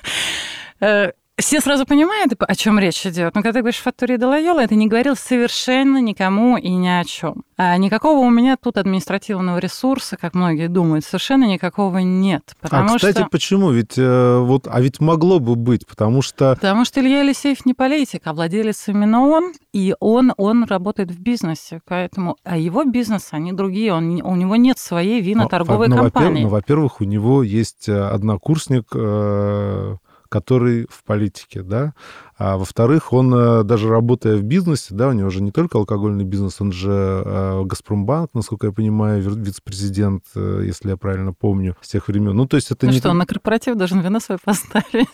[laughs] э, все сразу понимают, о чем речь идет. Но когда ты говоришь «фактури Далайола», это не говорил совершенно никому и ни о чем. А никакого у меня тут административного ресурса, как многие думают, совершенно никакого нет. А, потому а, кстати, что... почему? Ведь э, вот, а ведь могло бы быть, потому что... Потому что Илья Елисеев не политик, а владелец именно он, и он, он работает в бизнесе, поэтому... А его бизнес, они другие, он, у него нет своей виноторговой ну, компании. Ну, во-первых, у него есть э, однокурсник, э, который в политике, да. А во-вторых, он э, даже работая в бизнесе, да, у него же не только алкогольный бизнес, он же э, Газпромбанк, насколько я понимаю, вице-президент, э, если я правильно помню, с тех времен. Ну, то есть это ну не... что, он на корпоратив должен вино свое поставить?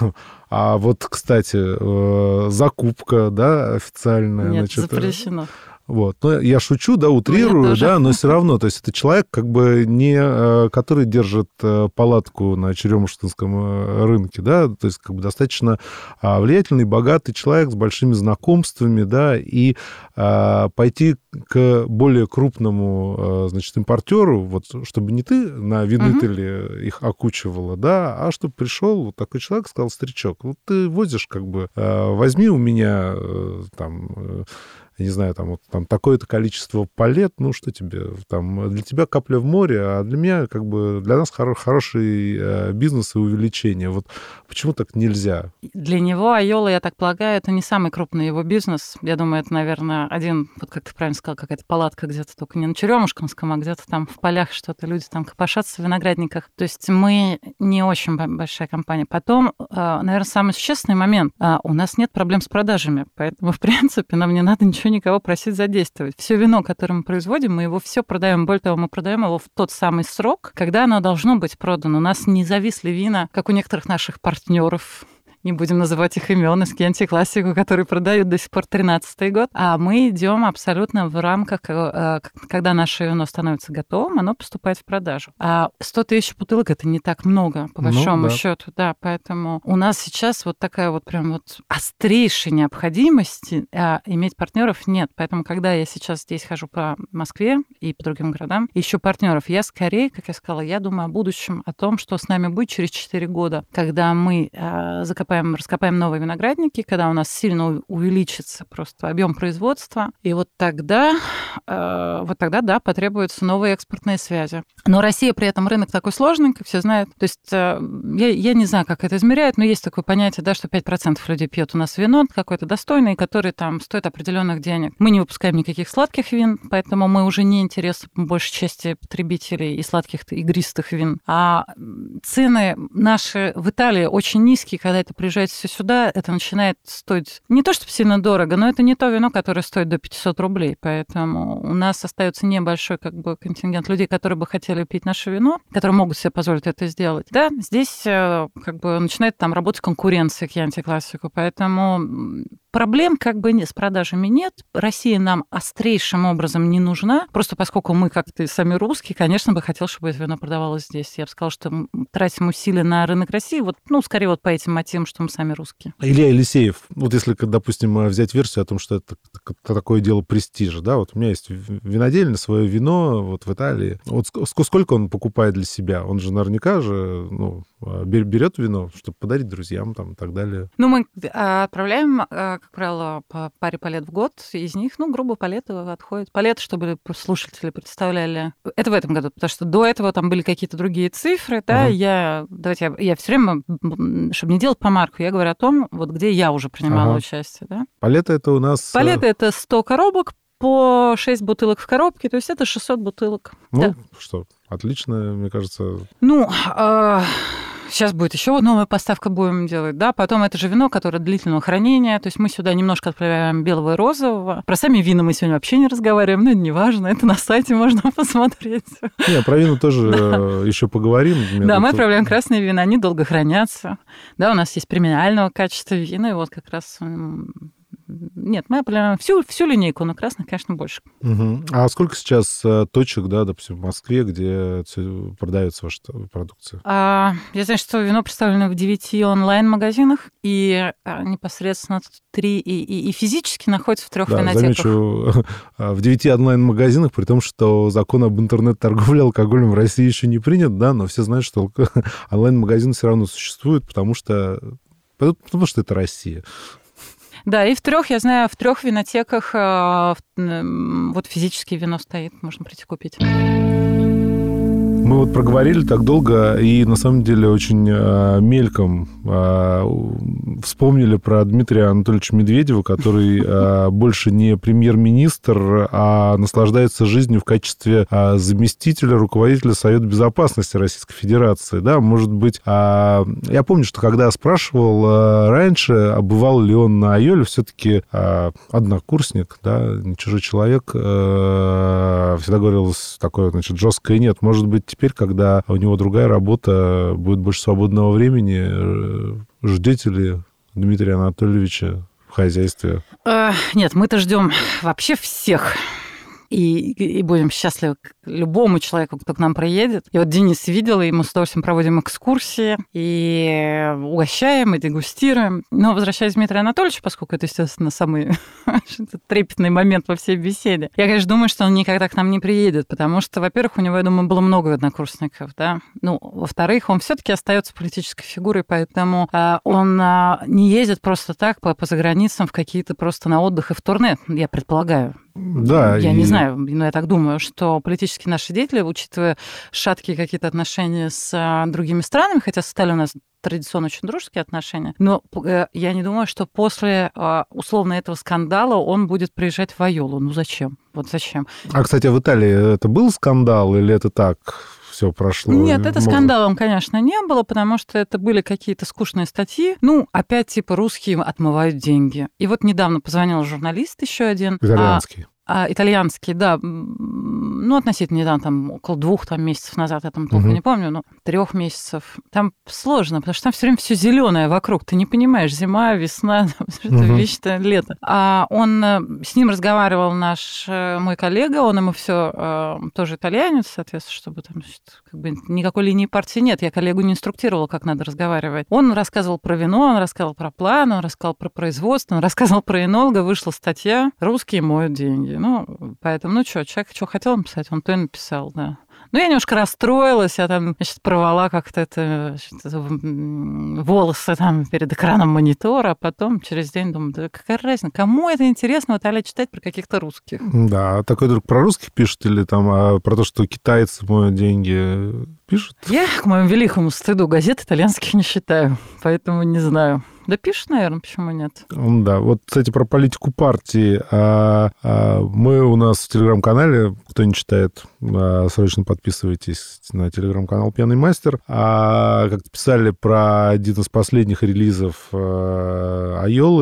[laughs] А вот, кстати, закупка, да, официальная. Нет, значит, запрещено. Вот. Но я шучу, да, утрирую, ну, да, но все [laughs] равно, то есть это человек, как бы не, э, который держит э, палатку на Черемушкинском э, рынке, да, то есть как бы достаточно а, влиятельный, богатый человек с большими знакомствами, да, и а, пойти к более крупному, значит, импортеру, вот, чтобы не ты на винытеле угу. их окучивала, да, а чтобы пришел вот такой человек, сказал, старичок, вот ты возишь, как бы, возьми у меня там я не знаю, там, вот, там такое-то количество палет, ну, что тебе, там, для тебя капля в море, а для меня, как бы, для нас хор- хороший э, бизнес и увеличение. Вот почему так нельзя? Для него Айола, я так полагаю, это не самый крупный его бизнес. Я думаю, это, наверное, один, вот как ты правильно сказал, какая-то палатка где-то только не на Черемушкинском, а где-то там в полях что-то, люди там копошатся в виноградниках. То есть мы не очень большая компания. Потом, э, наверное, самый существенный момент. Э, у нас нет проблем с продажами, поэтому, [laughs] в принципе, нам не надо ничего никого просить задействовать. Все вино, которое мы производим, мы его все продаем. Более того, мы продаем его в тот самый срок, когда оно должно быть продано. У нас не зависли вина, как у некоторых наших партнеров не будем называть их имен, из Кенти классику, который продают до сих пор 13 год. А мы идем абсолютно в рамках, э, когда наше вино становится готовым, оно поступает в продажу. А 100 тысяч бутылок это не так много, по ну большому ну, да. счету, да. Поэтому у нас сейчас вот такая вот прям вот острейшая необходимость а иметь партнеров нет. Поэтому, когда я сейчас здесь хожу по Москве и по другим городам, ищу партнеров, я скорее, как я сказала, я думаю о будущем, о том, что с нами будет через 4 года, когда мы э, закопаем раскопаем, раскопаем новые виноградники, когда у нас сильно увеличится просто объем производства, и вот тогда, э, вот тогда, да, потребуются новые экспортные связи. Но Россия при этом рынок такой сложный, как все знают. То есть э, я, я не знаю, как это измеряют, но есть такое понятие, да, что 5% людей пьет у нас вино какое-то достойное, которое там стоит определенных денег. Мы не выпускаем никаких сладких вин, поэтому мы уже не интересны большей части потребителей и сладких игристых вин. А цены наши в Италии очень низкие, когда это приезжаете все сюда, это начинает стоить не то, чтобы сильно дорого, но это не то вино, которое стоит до 500 рублей. Поэтому у нас остается небольшой как бы контингент людей, которые бы хотели пить наше вино, которые могут себе позволить это сделать. Да, здесь э, как бы начинает там работать конкуренция к антиклассику, поэтому Проблем как бы с продажами нет. Россия нам острейшим образом не нужна. Просто поскольку мы как-то сами русские, конечно, бы хотел, чтобы это вино продавалось здесь. Я бы сказала, что тратим усилия на рынок России, вот, ну, скорее вот по этим мотивам, что мы сами русские. Илья Елисеев, вот если, допустим, взять версию о том, что это, такое дело престижа, да, вот у меня есть винодельня, свое вино вот в Италии. Вот сколько он покупает для себя? Он же наверняка же, ну, а, берет вино, чтобы подарить друзьям там и так далее. Ну, мы а, отправляем, а, как правило, по паре палет в год. Из них, ну, грубо палеты отходят. Палеты, чтобы слушатели представляли. Это в этом году, потому что до этого там были какие-то другие цифры, да, ага. я, давайте, я, я все время, чтобы не делать помарку, я говорю о том, вот где я уже принимала ага. участие, да. Палеты это у нас... Палеты это 100 коробок по 6 бутылок в коробке, то есть это 600 бутылок. Ну, да. что, отлично, мне кажется. Ну, э, Сейчас будет еще новая поставка будем делать, да. Потом это же вино, которое длительного хранения. То есть мы сюда немножко отправляем белого и розового. Про сами вина мы сегодня вообще не разговариваем, но это не важно, это на сайте можно [laughs] посмотреть. Не, про вино тоже [laughs] э, еще поговорим. Да, мы отправляем красные вина, они долго хранятся. Да, у нас есть премиального качества вина, и вот как раз нет, мы определяем всю, всю линейку, но красных, конечно, больше. Угу. А сколько сейчас э, точек, да, допустим, в Москве, где продается ваша продукция? А, я знаю, что вино представлено в 9 онлайн-магазинах, и а, непосредственно 3 и, и, и физически находится в трех да, винотеках. замечу, [laughs] в 9 онлайн-магазинах, при том, что закон об интернет-торговле алкоголем в России еще не принят, да, но все знают, что [laughs] онлайн-магазин все равно существует, потому что потому что это Россия. Да, и в трех, я знаю, в трех винотеках э, вот физически вино стоит, можно прийти купить. Мы вот проговорили так долго и на самом деле очень э, мельком э, вспомнили про Дмитрия Анатольевича Медведева, который э, больше не премьер-министр, а наслаждается жизнью в качестве э, заместителя руководителя Совета Безопасности Российской Федерации. Да, может быть, э, я помню, что когда спрашивал э, раньше, а бывал ли он на Айоле, все-таки э, однокурсник, да, не чужой человек, э, всегда говорил такое, значит, жесткое нет. Может быть, теперь, когда у него другая работа, будет больше свободного времени, э, ждете ли Дмитрия Анатольевича в хозяйстве? Э, нет, мы-то ждем вообще всех и, и будем счастливы к любому человеку, кто к нам приедет. И вот Денис видел, и мы с удовольствием проводим экскурсии, и угощаем, и дегустируем. Но возвращаясь к Дмитрию Анатольевичу, поскольку это, естественно, самый [laughs] Это трепетный момент во всей беседе. Я, конечно, думаю, что он никогда к нам не приедет, потому что, во-первых, у него, я думаю, было много однокурсников, да. Ну, во-вторых, он все-таки остается политической фигурой, поэтому э, он э, не ездит просто так по, по заграницам в какие-то просто на отдых и в турне, я предполагаю. Да. Я и... не знаю, но я так думаю, что политические наши деятели, учитывая шаткие какие-то отношения с а, другими странами, хотя с Италией у нас традиционно очень дружеские отношения. Но э, я не думаю, что после а, условно этого скандала он будет приезжать в Айолу. Ну зачем? Вот зачем? А, кстати, в Италии это был скандал или это так? все прошло. Нет, это скандалом, конечно, не было, потому что это были какие-то скучные статьи. Ну, опять типа русские отмывают деньги. И вот недавно позвонил журналист еще один. Итальянский. А, итальянский, да. Ну, относительно недавно, там, около двух там, месяцев назад, я там толком угу. не помню, но трех месяцев. Там сложно, потому что там все время все зеленое вокруг. Ты не понимаешь, зима, весна, [laughs] угу. это вечное лето. А он э, с ним разговаривал наш э, мой коллега, он ему все э, тоже итальянец, соответственно, чтобы там как бы никакой линии партии нет. Я коллегу не инструктировала, как надо разговаривать. Он рассказывал про вино, он рассказывал про план, он рассказал про производство, он рассказывал про энолога, вышла статья «Русские моют деньги». Ну, поэтому, ну что, человек что хотел написать, он то и написал, да. Ну, я немножко расстроилась, я там, значит, порвала как-то это, значит, волосы там перед экраном монитора, а потом через день думаю, да какая разница, кому это интересно вот Аля читать про каких-то русских? Да, а такой друг про русских пишет или там а про то, что китайцы моют деньги пишут? Я, к моему великому стыду, газет итальянских не считаю, поэтому не знаю. Да пишешь, наверное, почему нет? Да, вот, кстати, про политику партии. А, а, мы у нас в телеграм-канале, кто не читает, а, срочно подписывайтесь на телеграм-канал «Пьяный мастер». А как писали про один из последних релизов Айолы,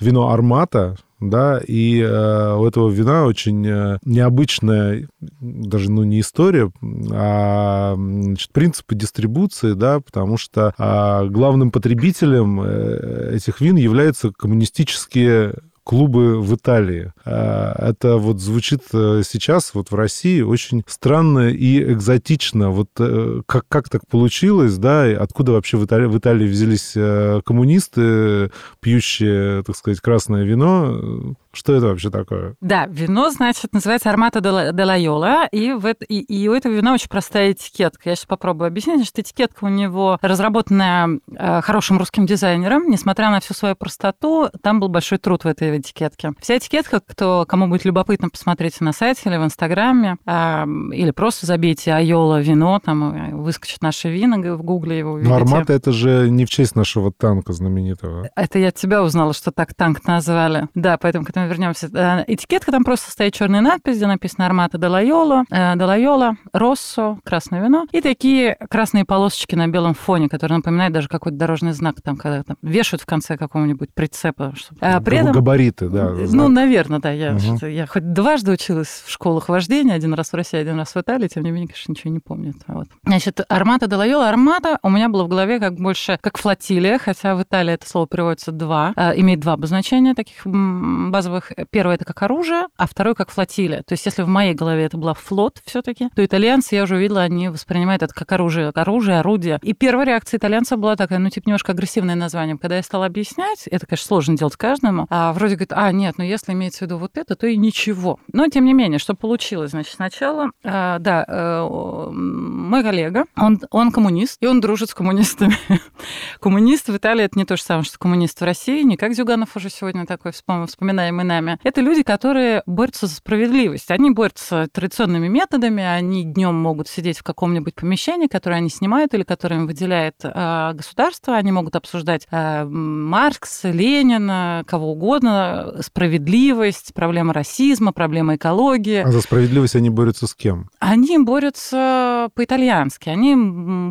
вино «Армата», да, и э, у этого вина очень э, необычная, даже, ну, не история, а значит, принципы дистрибуции, да, потому что э, главным потребителем э, этих вин являются коммунистические клубы в Италии. А, это вот звучит э, сейчас вот в России очень странно и экзотично. Вот э, как, как так получилось, да, и откуда вообще в Италии, в Италии взялись э, коммунисты, пьющие, так сказать, красное вино, что это вообще такое? Да, вино, значит, называется Армата де Лайола, и, в это, и, и у этого вина очень простая этикетка. Я сейчас попробую объяснить. Значит, этикетка у него разработанная э, хорошим русским дизайнером. Несмотря на всю свою простоту, там был большой труд в этой этикетке. Вся этикетка, кто, кому будет любопытно, посмотрите на сайте или в Инстаграме, э, или просто забейте Айола вино, там выскочит наше вино, в Гугле его увидите. Но Армата это же не в честь нашего танка знаменитого. Это я от тебя узнала, что так танк назвали. Да, поэтому к этому мы вернемся. Э, этикетка там просто стоит черная надпись, где написано Армата Далайола, э, Далайола, Россо, красное вино. И такие красные полосочки на белом фоне, которые напоминают даже какой-то дорожный знак, там, когда там вешают в конце какого-нибудь прицепа. Чтобы... А при этом... Габариты, да. Ну, знак. наверное, да. Я, угу. я хоть дважды училась в школах вождения, один раз в России, один раз в Италии, тем не менее, конечно, ничего не помню. Вот. Значит, Армата Далайола. Армата у меня было в голове как больше как флотилия, хотя в Италии это слово переводится два, э, имеет два обозначения таких базовых базовых. Первое это как оружие, а второе как флотилия. То есть если в моей голове это была флот все-таки, то итальянцы, я уже увидела, они воспринимают это как оружие, оружие, орудие. И первая реакция итальянцев была такая, ну, типа, немножко агрессивное название. Когда я стала объяснять, это, конечно, сложно делать каждому, а вроде говорит, а, нет, ну, если имеется в виду вот это, то и ничего. Но, тем не менее, что получилось? Значит, сначала, э, да, э, мой коллега, он, он коммунист, и он дружит с коммунистами. [laughs] Коммунист в Италии это не то же самое, что коммунист в России, не как Зюганов уже сегодня такой вспоминаемый мы нами, это люди, которые борются за справедливость. Они борются традиционными методами, они днем могут сидеть в каком-нибудь помещении, которое они снимают или которое им выделяет э, государство, они могут обсуждать э, Маркс, Ленина, кого угодно, справедливость, проблемы расизма, проблемы экологии. А за справедливость они борются с кем? Они борются по-итальянски, они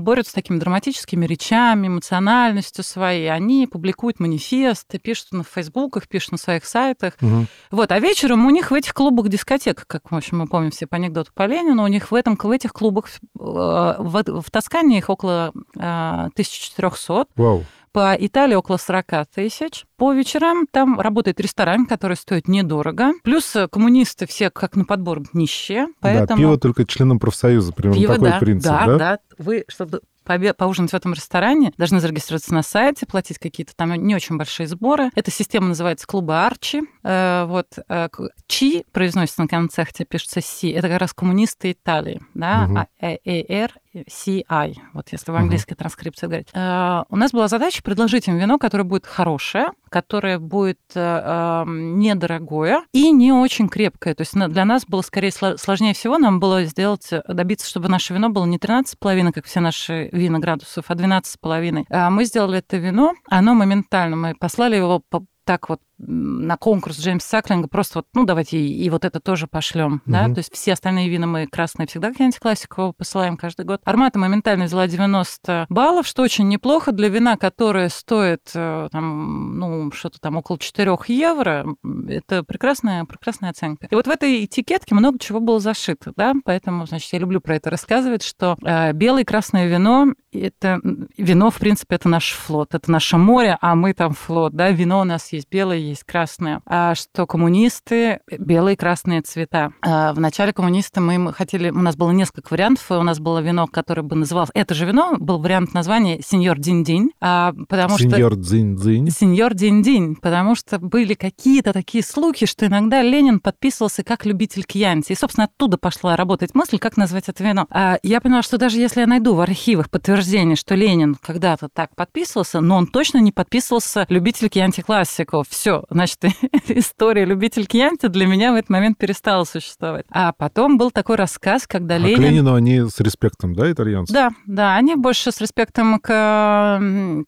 борются с такими драматическими речами, эмоциональностью своей, они публикуют манифесты, пишут на фейсбуках, пишут на своих сайтах, Угу. Вот, а вечером у них в этих клубах дискотек, как, в общем, мы помним все по анекдоту по Ленину, у них в, этом, в этих клубах, э, в, в Тоскане их около 1400. Э, Вау по Италии около 40 тысяч. По вечерам там работает ресторан, который стоит недорого. Плюс э, коммунисты все как на подбор нищие. Поэтому... Да, пиво только членам профсоюза, примерно пиво, такой да, принцип, да? Да, да. Вы, чтобы поужинать в этом ресторане, должны зарегистрироваться на сайте, платить какие-то там не очень большие сборы. Эта система называется клубы Арчи. Э, вот э, Чи произносится на конце, хотя пишется Си. Это как раз коммунисты Италии, да, угу. АЭР CI, вот если в английской uh-huh. транскрипции говорить. Э, у нас была задача предложить им вино, которое будет хорошее, которое будет э, недорогое и не очень крепкое. То есть для нас было скорее сложнее всего, нам было сделать, добиться, чтобы наше вино было не 13,5, как все наши вина градусов, а 12,5. А мы сделали это вино, оно моментально, мы послали его так вот на конкурс Джеймса Саклинга просто вот, ну, давайте и, и вот это тоже пошлем, угу. да, то есть все остальные вина мы красные всегда какие-нибудь классику посылаем каждый год. Армата моментально взяла 90 баллов, что очень неплохо для вина, которое стоит э, там, ну, что-то там около 4 евро, это прекрасная, прекрасная оценка. И вот в этой этикетке много чего было зашито, да, поэтому, значит, я люблю про это рассказывать, что э, белое и красное вино, это вино, в принципе, это наш флот, это наше море, а мы там флот, да, вино у нас есть белое, есть красное, а что коммунисты белые и красные цвета. А в начале коммунисты мы хотели, у нас было несколько вариантов, у нас было вино, которое бы называлось, это же вино, был вариант названия «Сеньор Динь-Динь», а, потому Сеньор что... Динь-Динь? Сеньор Динь-Динь, потому что были какие-то такие слухи, что иногда Ленин подписывался как любитель кьянти. И, собственно, оттуда пошла работать мысль, как назвать это вино. А я поняла, что даже если я найду в архивах подтверждение, что Ленин когда-то так подписывался, но он точно не подписывался любитель кьянти классиков. Все, значит, [laughs] история любитель Кьянти для меня в этот момент перестала существовать. А потом был такой рассказ, когда а Ленин... к Ленину они с респектом, да, итальянцы? Да, да, они больше с респектом к,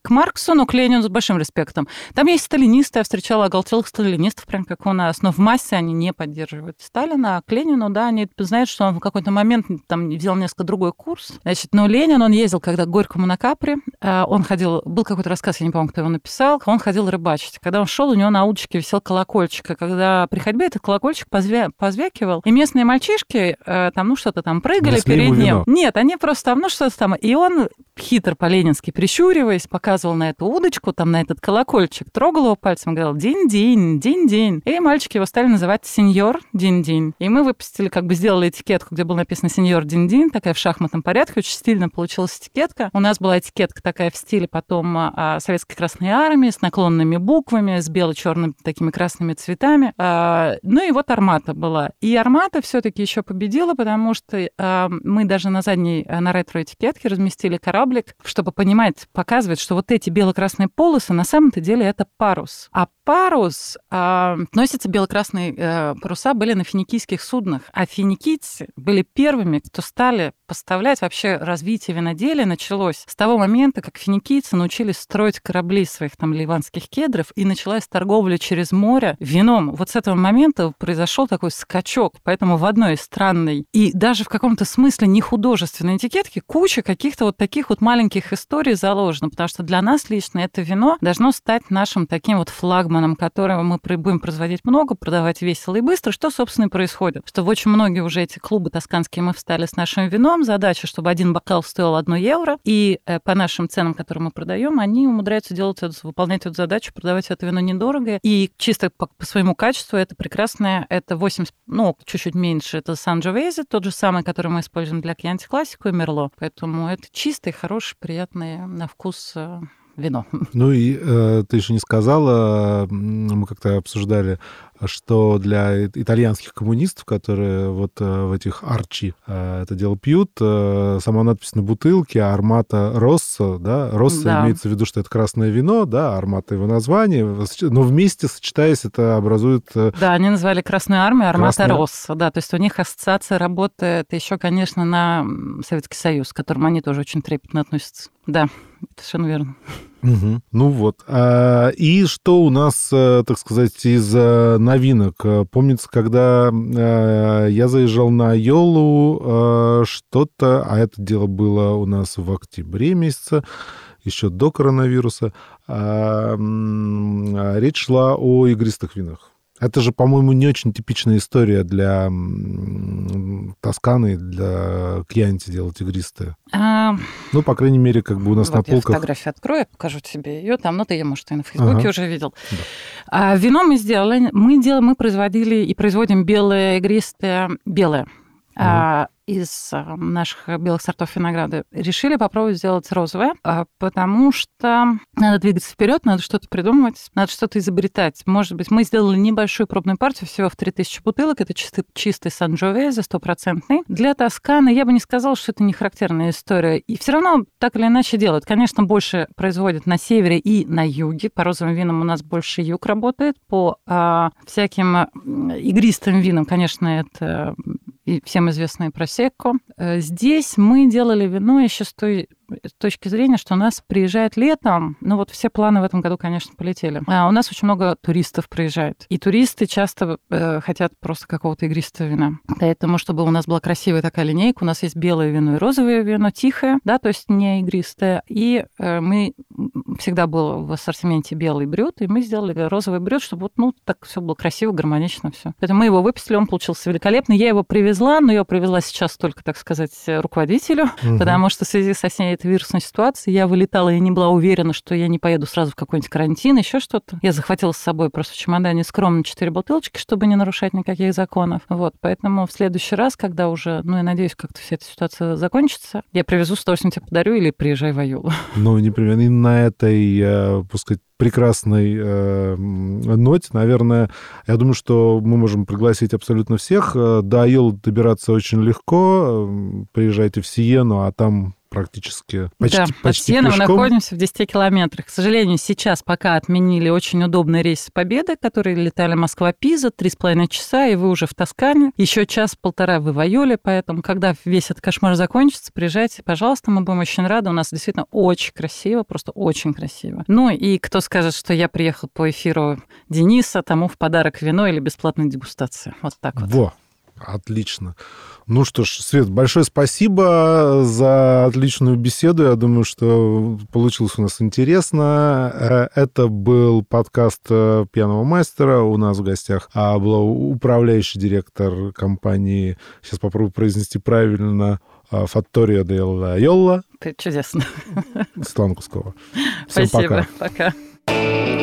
к Марксу, но к Ленину с большим респектом. Там есть сталинисты, я встречала оголтелых сталинистов, прям как у нас, но в массе они не поддерживают Сталина, а к Ленину, да, они знают, что он в какой-то момент там взял несколько другой курс. Значит, но Ленин, он ездил когда к Горькому на Капри, а он ходил, был какой-то рассказ, я не помню, кто его написал, он ходил рыбачить. Когда он шел, у него на на удочке висел колокольчик, и когда при ходьбе этот колокольчик позвя... позвякивал, и местные мальчишки э, там, ну, что-то там прыгали Несли перед ним. Вино. Нет, они просто там, ну, что-то там. И он хитро по-ленински прищуриваясь, показывал на эту удочку, там, на этот колокольчик, трогал его пальцем, говорил «день-день, день-день». И мальчики его стали называть «сеньор день-день». И мы выпустили, как бы сделали этикетку, где было написано «сеньор день-день», такая в шахматном порядке, очень стильно получилась этикетка. У нас была этикетка такая в стиле потом а, Советской Красной Армии с наклонными буквами, с бело-черным черными такими красными цветами. А, ну и вот Армата была. И Армата все-таки еще победила, потому что а, мы даже на задней, на ретро-этикетке разместили кораблик, чтобы понимать, показывать, что вот эти бело-красные полосы на самом-то деле это парус. А парус, а, носятся бело-красные э, паруса, были на финикийских суднах. А финикийцы были первыми, кто стали поставлять вообще развитие виноделия началось с того момента, как финикийцы научились строить корабли своих там ливанских кедров, и началась торговля через море вином. Вот с этого момента произошел такой скачок. Поэтому в одной странной и даже в каком-то смысле не художественной этикетке куча каких-то вот таких вот маленьких историй заложена, потому что для нас лично это вино должно стать нашим таким вот флагманом, которого мы будем производить много, продавать весело и быстро. Что, собственно, и происходит? Что в очень многие уже эти клубы тосканские мы встали с нашим вином. Задача, чтобы один бокал стоил 1 евро, и э, по нашим ценам, которые мы продаем, они умудряются делать выполнять эту задачу, продавать это вино недорого. И чисто по, по своему качеству это прекрасное, это 80, ну, чуть-чуть меньше, это Санджовези, тот же самый, который мы используем для Кьянти Классику и Мерло. Поэтому это чистый, хороший, приятный на вкус э, вино. Ну и э, ты еще не сказала, мы как-то обсуждали, что для итальянских коммунистов, которые вот э, в этих арчи э, это дело пьют, э, сама надпись на бутылке Армата Россо, да, Россо да. имеется в виду, что это красное вино, да, Армата его название, но вместе сочетаясь это образует... Да, они назвали Красную армию Армата Красная... Россо, да, то есть у них ассоциация работает еще, конечно, на Советский Союз, к которому они тоже очень трепетно относятся. Да, совершенно верно. Угу. Ну вот. А, и что у нас, так сказать, из новинок. Э, помнится, когда э, я заезжал на Йолу, э, что-то, а это дело было у нас в октябре месяце, еще до коронавируса, э, речь шла о игристых винах. Это же, по-моему, не очень типичная история для Тосканы, для Кьянти делать игристые. А... Ну, по крайней мере, как бы у нас вот на полках... Я фотографию открою, покажу тебе ее. Там, ну, ты ее, может, и на Фейсбуке ага. уже видел. Да. А, вино мы сделали. Мы, делаем, мы производили и производим белое игристое, белое а, из а, наших белых сортов винограда, решили попробовать сделать розовое, а, потому что надо двигаться вперед, надо что-то придумывать, надо что-то изобретать. Может быть, мы сделали небольшую пробную партию, всего в 3000 бутылок, это чистый, чистый Санджовезе, стопроцентный. Для Тосканы я бы не сказала, что это не характерная история. И все равно так или иначе делают. Конечно, больше производят на севере и на юге. По розовым винам у нас больше юг работает. По а, всяким игристым винам, конечно, это и всем известное просекко. Э, здесь мы делали вино еще с той точки зрения, что у нас приезжает летом, ну вот все планы в этом году, конечно, полетели. А у нас очень много туристов приезжает. И туристы часто э, хотят просто какого-то игристого вина. Поэтому, чтобы у нас была красивая такая линейка, у нас есть белое вино и розовое вино, тихое, да, то есть не игристое. И э, мы всегда было в ассортименте белый брют, и мы сделали розовый брют, чтобы вот, ну, так все было красиво, гармонично все. Поэтому мы его выпустили, он получился великолепный. Я его привезла, но я привезла сейчас только, так сказать, руководителю, угу. потому что в связи со всей этой вирусной ситуацией я вылетала, я не была уверена, что я не поеду сразу в какой-нибудь карантин, еще что-то. Я захватила с собой просто в чемодане скромно четыре бутылочки, чтобы не нарушать никаких законов. Вот, поэтому в следующий раз, когда уже, ну, я надеюсь, как-то вся эта ситуация закончится, я привезу, с удовольствием тебе подарю или приезжай в Айолу. [laughs] Ну, непременно. И на этой, э, пускай прекрасной э, ноте, наверное, я думаю, что мы можем пригласить абсолютно всех. Э, до Айолы добираться очень легко. Э, приезжайте в Сиену, а там практически почти, да, почти от Сены мы находимся в 10 километрах. К сожалению, сейчас пока отменили очень удобный рейс Победы, который летали Москва-Пиза, три с половиной часа, и вы уже в Тоскане. Еще час-полтора вы в Айоле, поэтому, когда весь этот кошмар закончится, приезжайте, пожалуйста, мы будем очень рады. У нас действительно очень красиво, просто очень красиво. Ну и кто скажет, что я приехал по эфиру Дениса, тому в подарок вино или бесплатная дегустация. Вот так вот. Во, отлично. Ну что ж, Свет, большое спасибо за отличную беседу. Я думаю, что получилось у нас интересно. Э, это был подкаст э, «Пьяного мастера». У нас в гостях а, была управляющий директор компании, сейчас попробую произнести правильно, а, Фаттория де Йолла. Ты чудесно. Светлана Кускова. Всем Спасибо. Пока. пока.